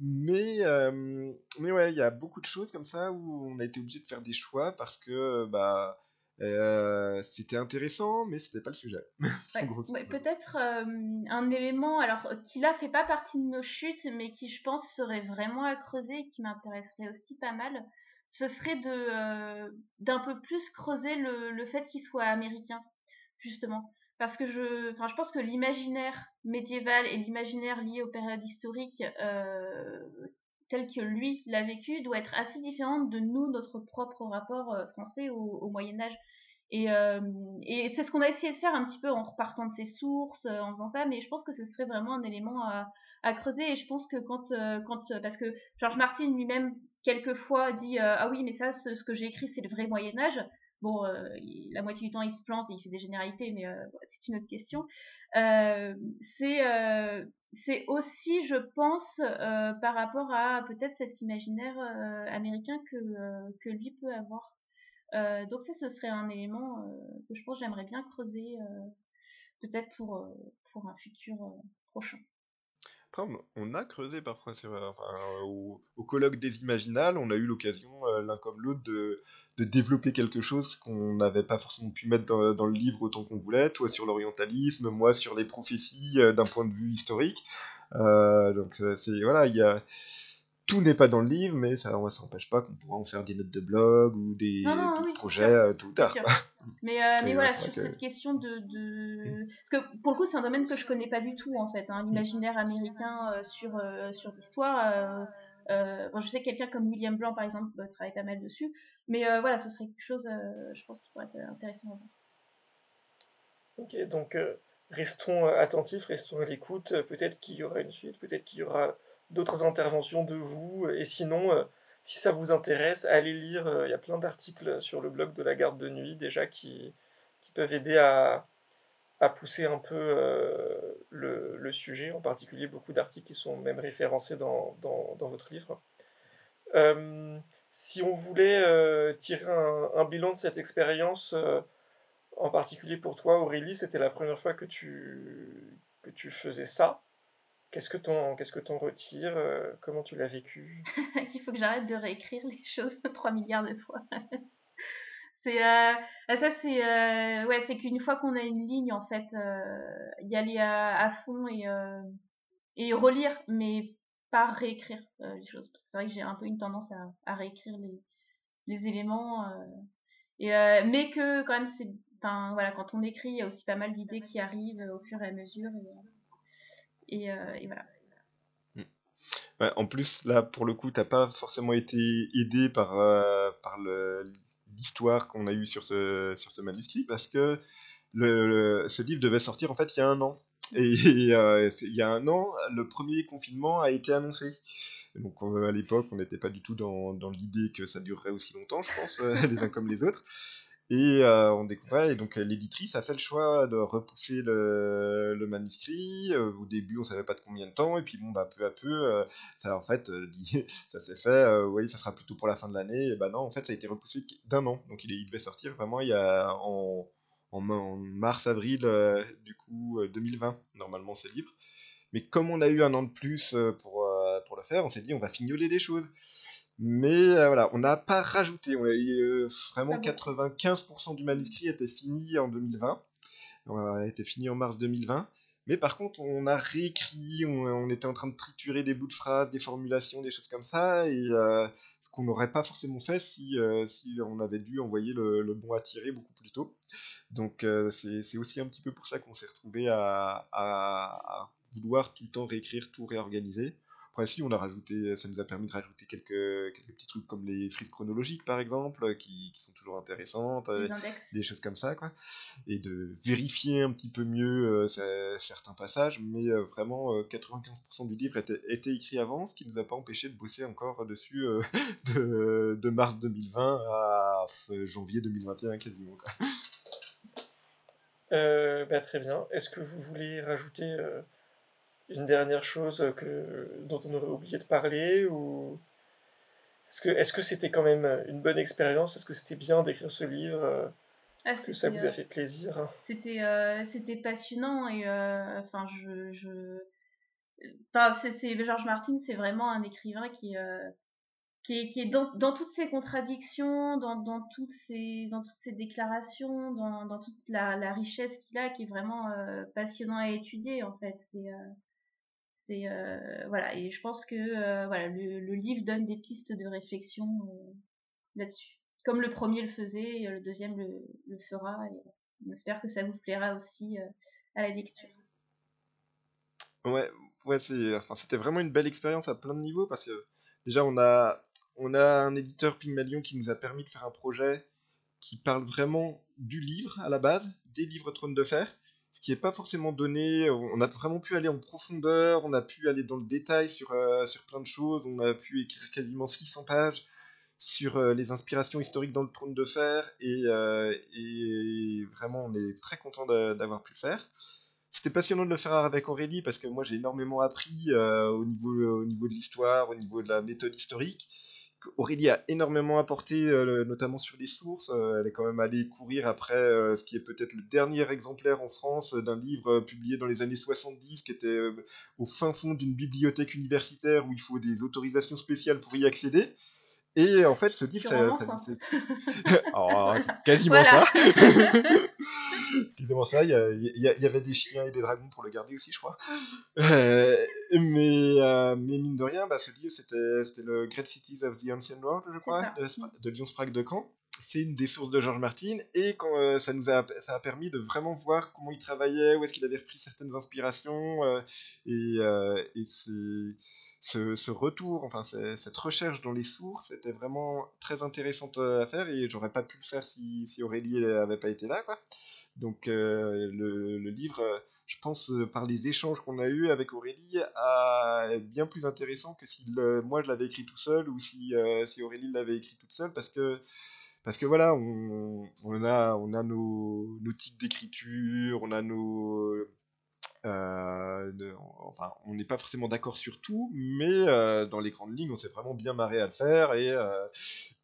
Mais, euh, mais ouais, il y a beaucoup de choses comme ça où on a été obligé de faire des choix parce que, bah, Euh, c'était intéressant, mais c'était pas le sujet. Peut-être un élément, alors qui là fait pas partie de nos chutes, mais qui je pense serait vraiment à creuser et qui m'intéresserait aussi pas mal, ce serait de d'un peu plus creuser le, le fait qu'il soit américain, justement parce que je, enfin, je pense que l'imaginaire médiéval et l'imaginaire lié aux périodes historiques euh, tel que lui l'a vécu doit être assez différent de nous, notre propre rapport euh, français au, Moyen Âge. Et, euh, et c'est ce qu'on a essayé de faire un petit peu en repartant de ses sources, en faisant ça, mais je pense que ce serait vraiment un élément à, à creuser. Et je pense que quand, quand parce que Georges Martin lui-même quelquefois dit ah oui mais ça ce, que j'ai écrit c'est le vrai Moyen Âge Bon, euh, la moitié du temps, il se plante et il fait des généralités, mais euh, c'est une autre question. Euh, c'est aussi, je pense, par rapport à peut-être cet imaginaire américain que, que lui peut avoir. donc ça, ce serait un élément que je pense j'aimerais bien creuser, peut-être pour, pour un futur prochain on a creusé parfois, au, colloque des Imaginales, on a eu l'occasion, euh, l'un comme l'autre, de, développer quelque chose qu'on n'avait pas forcément pu mettre dans, le livre autant qu'on voulait, toi sur l'orientalisme, moi sur les prophéties euh, d'un point de vue historique. Euh, donc c'est voilà, il y a tout n'est pas dans le livre, mais ça ne s'empêche pas qu'on pourra en faire des notes de blog ou des, projets euh, tout tard. Mais, euh, mais voilà, sur cette question de, de, Parce que pour le coup, c'est un domaine que je connais pas du tout, en fait. Hein, L'imaginaire américain euh, sur, sur l'histoire. je sais que quelqu'un comme William Blanc, par exemple, travaille pas mal dessus. Mais voilà, ce serait quelque chose, je pense, qui pourrait être intéressant à voir. Ok, donc restons attentifs, restons à l'écoute. Peut-être qu'il y aura une suite, peut-être qu'il y aura d'autres interventions de vous. Et sinon, euh, si ça vous intéresse, allez lire. Euh, il y a plein d'articles sur le blog de la garde de nuit déjà qui, qui peuvent aider à, à pousser un peu euh, le, le, sujet, en particulier beaucoup d'articles qui sont même référencés dans, dans, dans votre livre. si on voulait tirer un, bilan de cette expérience, en particulier pour toi Aurélie, c'était la première fois que tu, que tu faisais ça. Qu'est-ce que t'en qu'est-ce que retires euh, Comment tu l'as vécu? faut que j'arrête de réécrire les choses 3 milliards de fois. c'est euh, ça c'est euh, ouais c'est qu'une fois qu'on a une ligne en fait y aller à, à fond et et relire mais pas réécrire les choses parce que c'est vrai que j'ai un peu une tendance à, à réécrire les les éléments et mais que quand même c'est enfin voilà quand on écrit il y a aussi pas mal d'idées qui arrivent au fur et à mesure euh, et, voilà. Hmm. en plus, là, pour le coup, t'as pas forcément été aidé par, euh, par l'histoire qu'on a eue sur ce, sur ce manuscrit, parce que le, ce livre devait sortir en fait il y a un an. Et euh, il y a un an, le premier confinement a été annoncé. Donc à l'époque, on n'était pas du tout dans, dans l'idée que ça durerait aussi longtemps, je pense, les uns comme les autres. Et euh, on découvrait, et donc l'éditrice a fait le choix de repousser le, manuscrit. Euh, au début, on savait pas de combien de temps, et puis bon, bah, peu à peu, euh, ça en fait, ça s'est fait. oui, ça sera plutôt pour la fin de l'année. Et bah non, en fait, ça a été repoussé d'un an. Donc il, devait sortir vraiment il y a en, en, mars-avril du coup 2020 normalement ce livre. Mais comme on a eu un an de plus pour pour le faire, on s'est dit on va fignoler des choses. Mais euh, voilà, on n'a pas rajouté. On a, euh, vraiment 95% du manuscrit était fini en 2020. a été fini en mars 2020. Mais par contre, on a réécrit, on, était en train de triturer des bouts de phrases, des formulations, des choses comme ça, et euh, ce qu'on n'aurait pas forcément fait si, si, on avait dû envoyer le, bon à tirer beaucoup plus tôt. Donc c'est aussi un petit peu pour ça qu'on s'est retrouvé à, à, vouloir tout le temps réécrire, tout réorganiser. Après, si, on a rajouté, ça nous a permis de rajouter quelques, quelques petits trucs comme les frises chronologiques, par exemple, qui, qui sont toujours intéressantes, euh, des choses comme ça, quoi. Et de vérifier un petit peu mieux euh, certains passages, mais euh, vraiment, 95% du livre était, était, écrit avant, ce qui ne nous a pas empêché de bosser encore dessus de, de, mars 2020 à janvier 2021, quasiment, quoi. Bah, très bien. Est-ce que vous voulez rajouter une dernière chose que, dont on aurait oublié de parler ou est-ce que est-ce que c'était quand même une bonne expérience? Est-ce que c'était bien d'écrire ce livre ah, Est-ce que ça vous a fait plaisir? C'était euh, c'était passionnant et euh, enfin je, je... Enfin, c'est Georges Martin, c'est vraiment un écrivain qui euh, qui est, qui est dans, dans, toutes ces contradictions, dans, dans, toutes, ces, dans toutes ces déclarations, dans, dans toute la, la richesse qu'il a, qui est vraiment euh, passionnant à étudier en fait. C'est, euh, c'est euh, voilà, et je pense que euh, voilà, le, livre donne des pistes de réflexion euh, là-dessus. Comme le premier le faisait, le deuxième le, le fera. Et on espère que ça vous plaira aussi à la lecture. Ouais, ouais, c'est, enfin, c'était vraiment une belle expérience à plein de niveaux parce que déjà on a on a un éditeur Pygmalion qui nous a permis de faire un projet qui parle vraiment du livre à la base, des livres Trône de Fer, ce qui n'est pas forcément donné. On a vraiment pu aller en profondeur, on a pu aller dans le détail sur, euh, sur plein de choses, on a pu écrire quasiment 600 pages sur euh, les inspirations historiques dans le Trône de Fer, et, euh, vraiment on est très content d'avoir pu le faire. C'était passionnant de le faire avec Aurélie parce que moi j'ai énormément appris au, niveau, au niveau de l'histoire, au niveau de la méthode historique. Aurélie a énormément apporté, euh, notamment sur les sources. Euh, elle est quand même allée courir après euh, ce qui est peut-être le dernier exemplaire en France d'un livre publié dans les années 70, qui était au fin fond d'une bibliothèque universitaire où il faut des autorisations spéciales pour y accéder. Et en fait, ce livre, ça, ça, ça... oh, quasiment ça. quasiment ça. Il y, a, il y, avait des chiens et des dragons pour le garder aussi, je crois. Euh, mais, euh, mais mine de rien, bah, ce livre, c'était le Great Cities of the Ancient World, je crois, de, de Lyon Sprague de Caen. C'est une des sources de George Martin et quand, euh, ça nous a, ça a permis de vraiment voir comment il travaillait, où est-ce qu'il avait repris certaines inspirations euh, et, euh, et ce, ce, retour, enfin cette recherche dans les sources était vraiment très intéressante à faire et j'aurais pas pu le faire si, si Aurélie n'avait pas été là. Donc le, livre, je pense, par les échanges qu'on a eus avec Aurélie, est bien plus intéressant que si moi je l'avais écrit tout seul ou si, si Aurélie l'avait écrit toute seule parce que parce que voilà, on, a, nos, types d'écriture, on a nos, euh, enfin, on n'est pas forcément d'accord sur tout, mais euh, dans les grandes lignes, on s'est vraiment bien marré à le faire et, euh,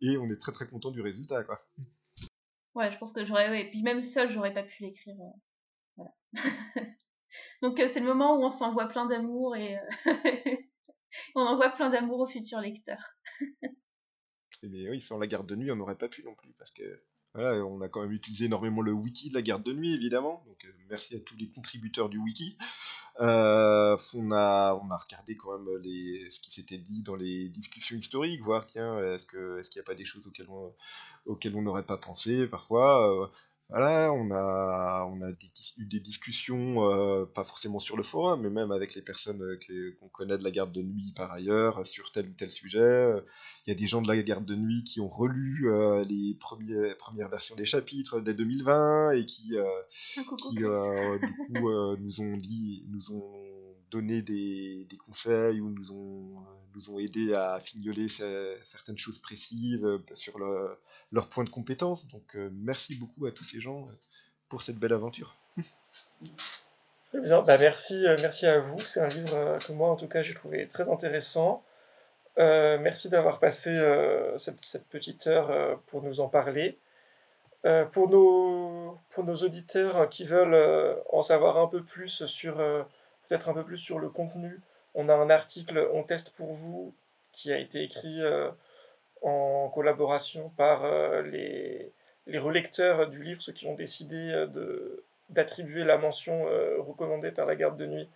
on est très très content du résultat. Ouais, je pense que j'aurais, puis même seul, j'aurais pas pu l'écrire. Donc c'est le moment où on s'envoie plein d'amour et on envoie plein d'amour aux futurs lecteurs. mais oui, sans la garde de nuit, on n'aurait pas pu non plus parce que voilà, on a quand même utilisé énormément le wiki de la garde de nuit, évidemment. Donc, euh, merci à tous les contributeurs du wiki. Euh, on, a, on regardé quand même ce qui s'était dit dans les discussions historiques, voir, tiens, est-ce qu'il est n'y a pas des choses auxquelles on auxquelles on n'aurait pas pensé parfois. Euh, voilà, on a, on a des, eu des discussions, euh, pas forcément sur le forum, mais même avec les personnes euh, qu'on connaît de la garde de nuit par ailleurs, sur tel ou tel sujet. Il y a des gens de la garde de nuit qui ont relu euh, les premiers, premières versions des chapitres dès 2020 et qui, euh, qui du coup, nous ont dit, nous ont donné des, conseils ou nous ont, nous ont aidé à fignoler certaines choses précises sur le, leur point de compétence. Donc merci beaucoup à tous ces gens pour cette belle aventure. Très bien, bah merci, merci à vous. C'est un livre que moi en tout cas j'ai trouvé très intéressant. Euh, merci d'avoir passé euh, cette, petite heure euh, pour nous en parler. pour, nos, pour nos auditeurs qui veulent en savoir un peu plus sur peut-être un peu plus sur le contenu, on a un article On teste pour vous qui a été écrit en collaboration par les, les relecteurs du livre, ceux qui ont décidé de, d'attribuer la mention recommandée par la garde de nuit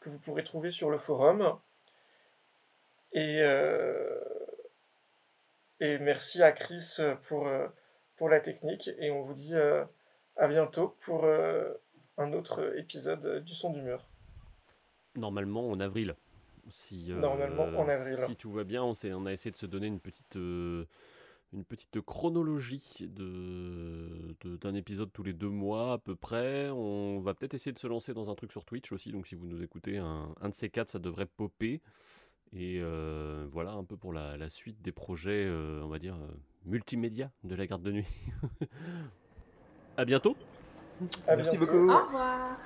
que vous pourrez trouver sur le forum. Et, euh, et merci à Chris pour, pour la technique. Et on vous dit à bientôt pour un autre épisode du Son d'humeur. Normalement en avril. Si, euh, Normalement en avril. Si tout va bien, on, on, a essayé de se donner une petite, euh, une petite chronologie de, d'un épisode tous les deux mois à peu près. On va peut-être essayer de se lancer dans un truc sur Twitch aussi, donc si vous nous écoutez, un, un de ces quatre, ça devrait popper. Et euh, voilà un peu pour la, la suite des projets, euh, on va dire, euh, multimédia de la garde de nuit. à bientôt. À Merci beaucoup. Au revoir.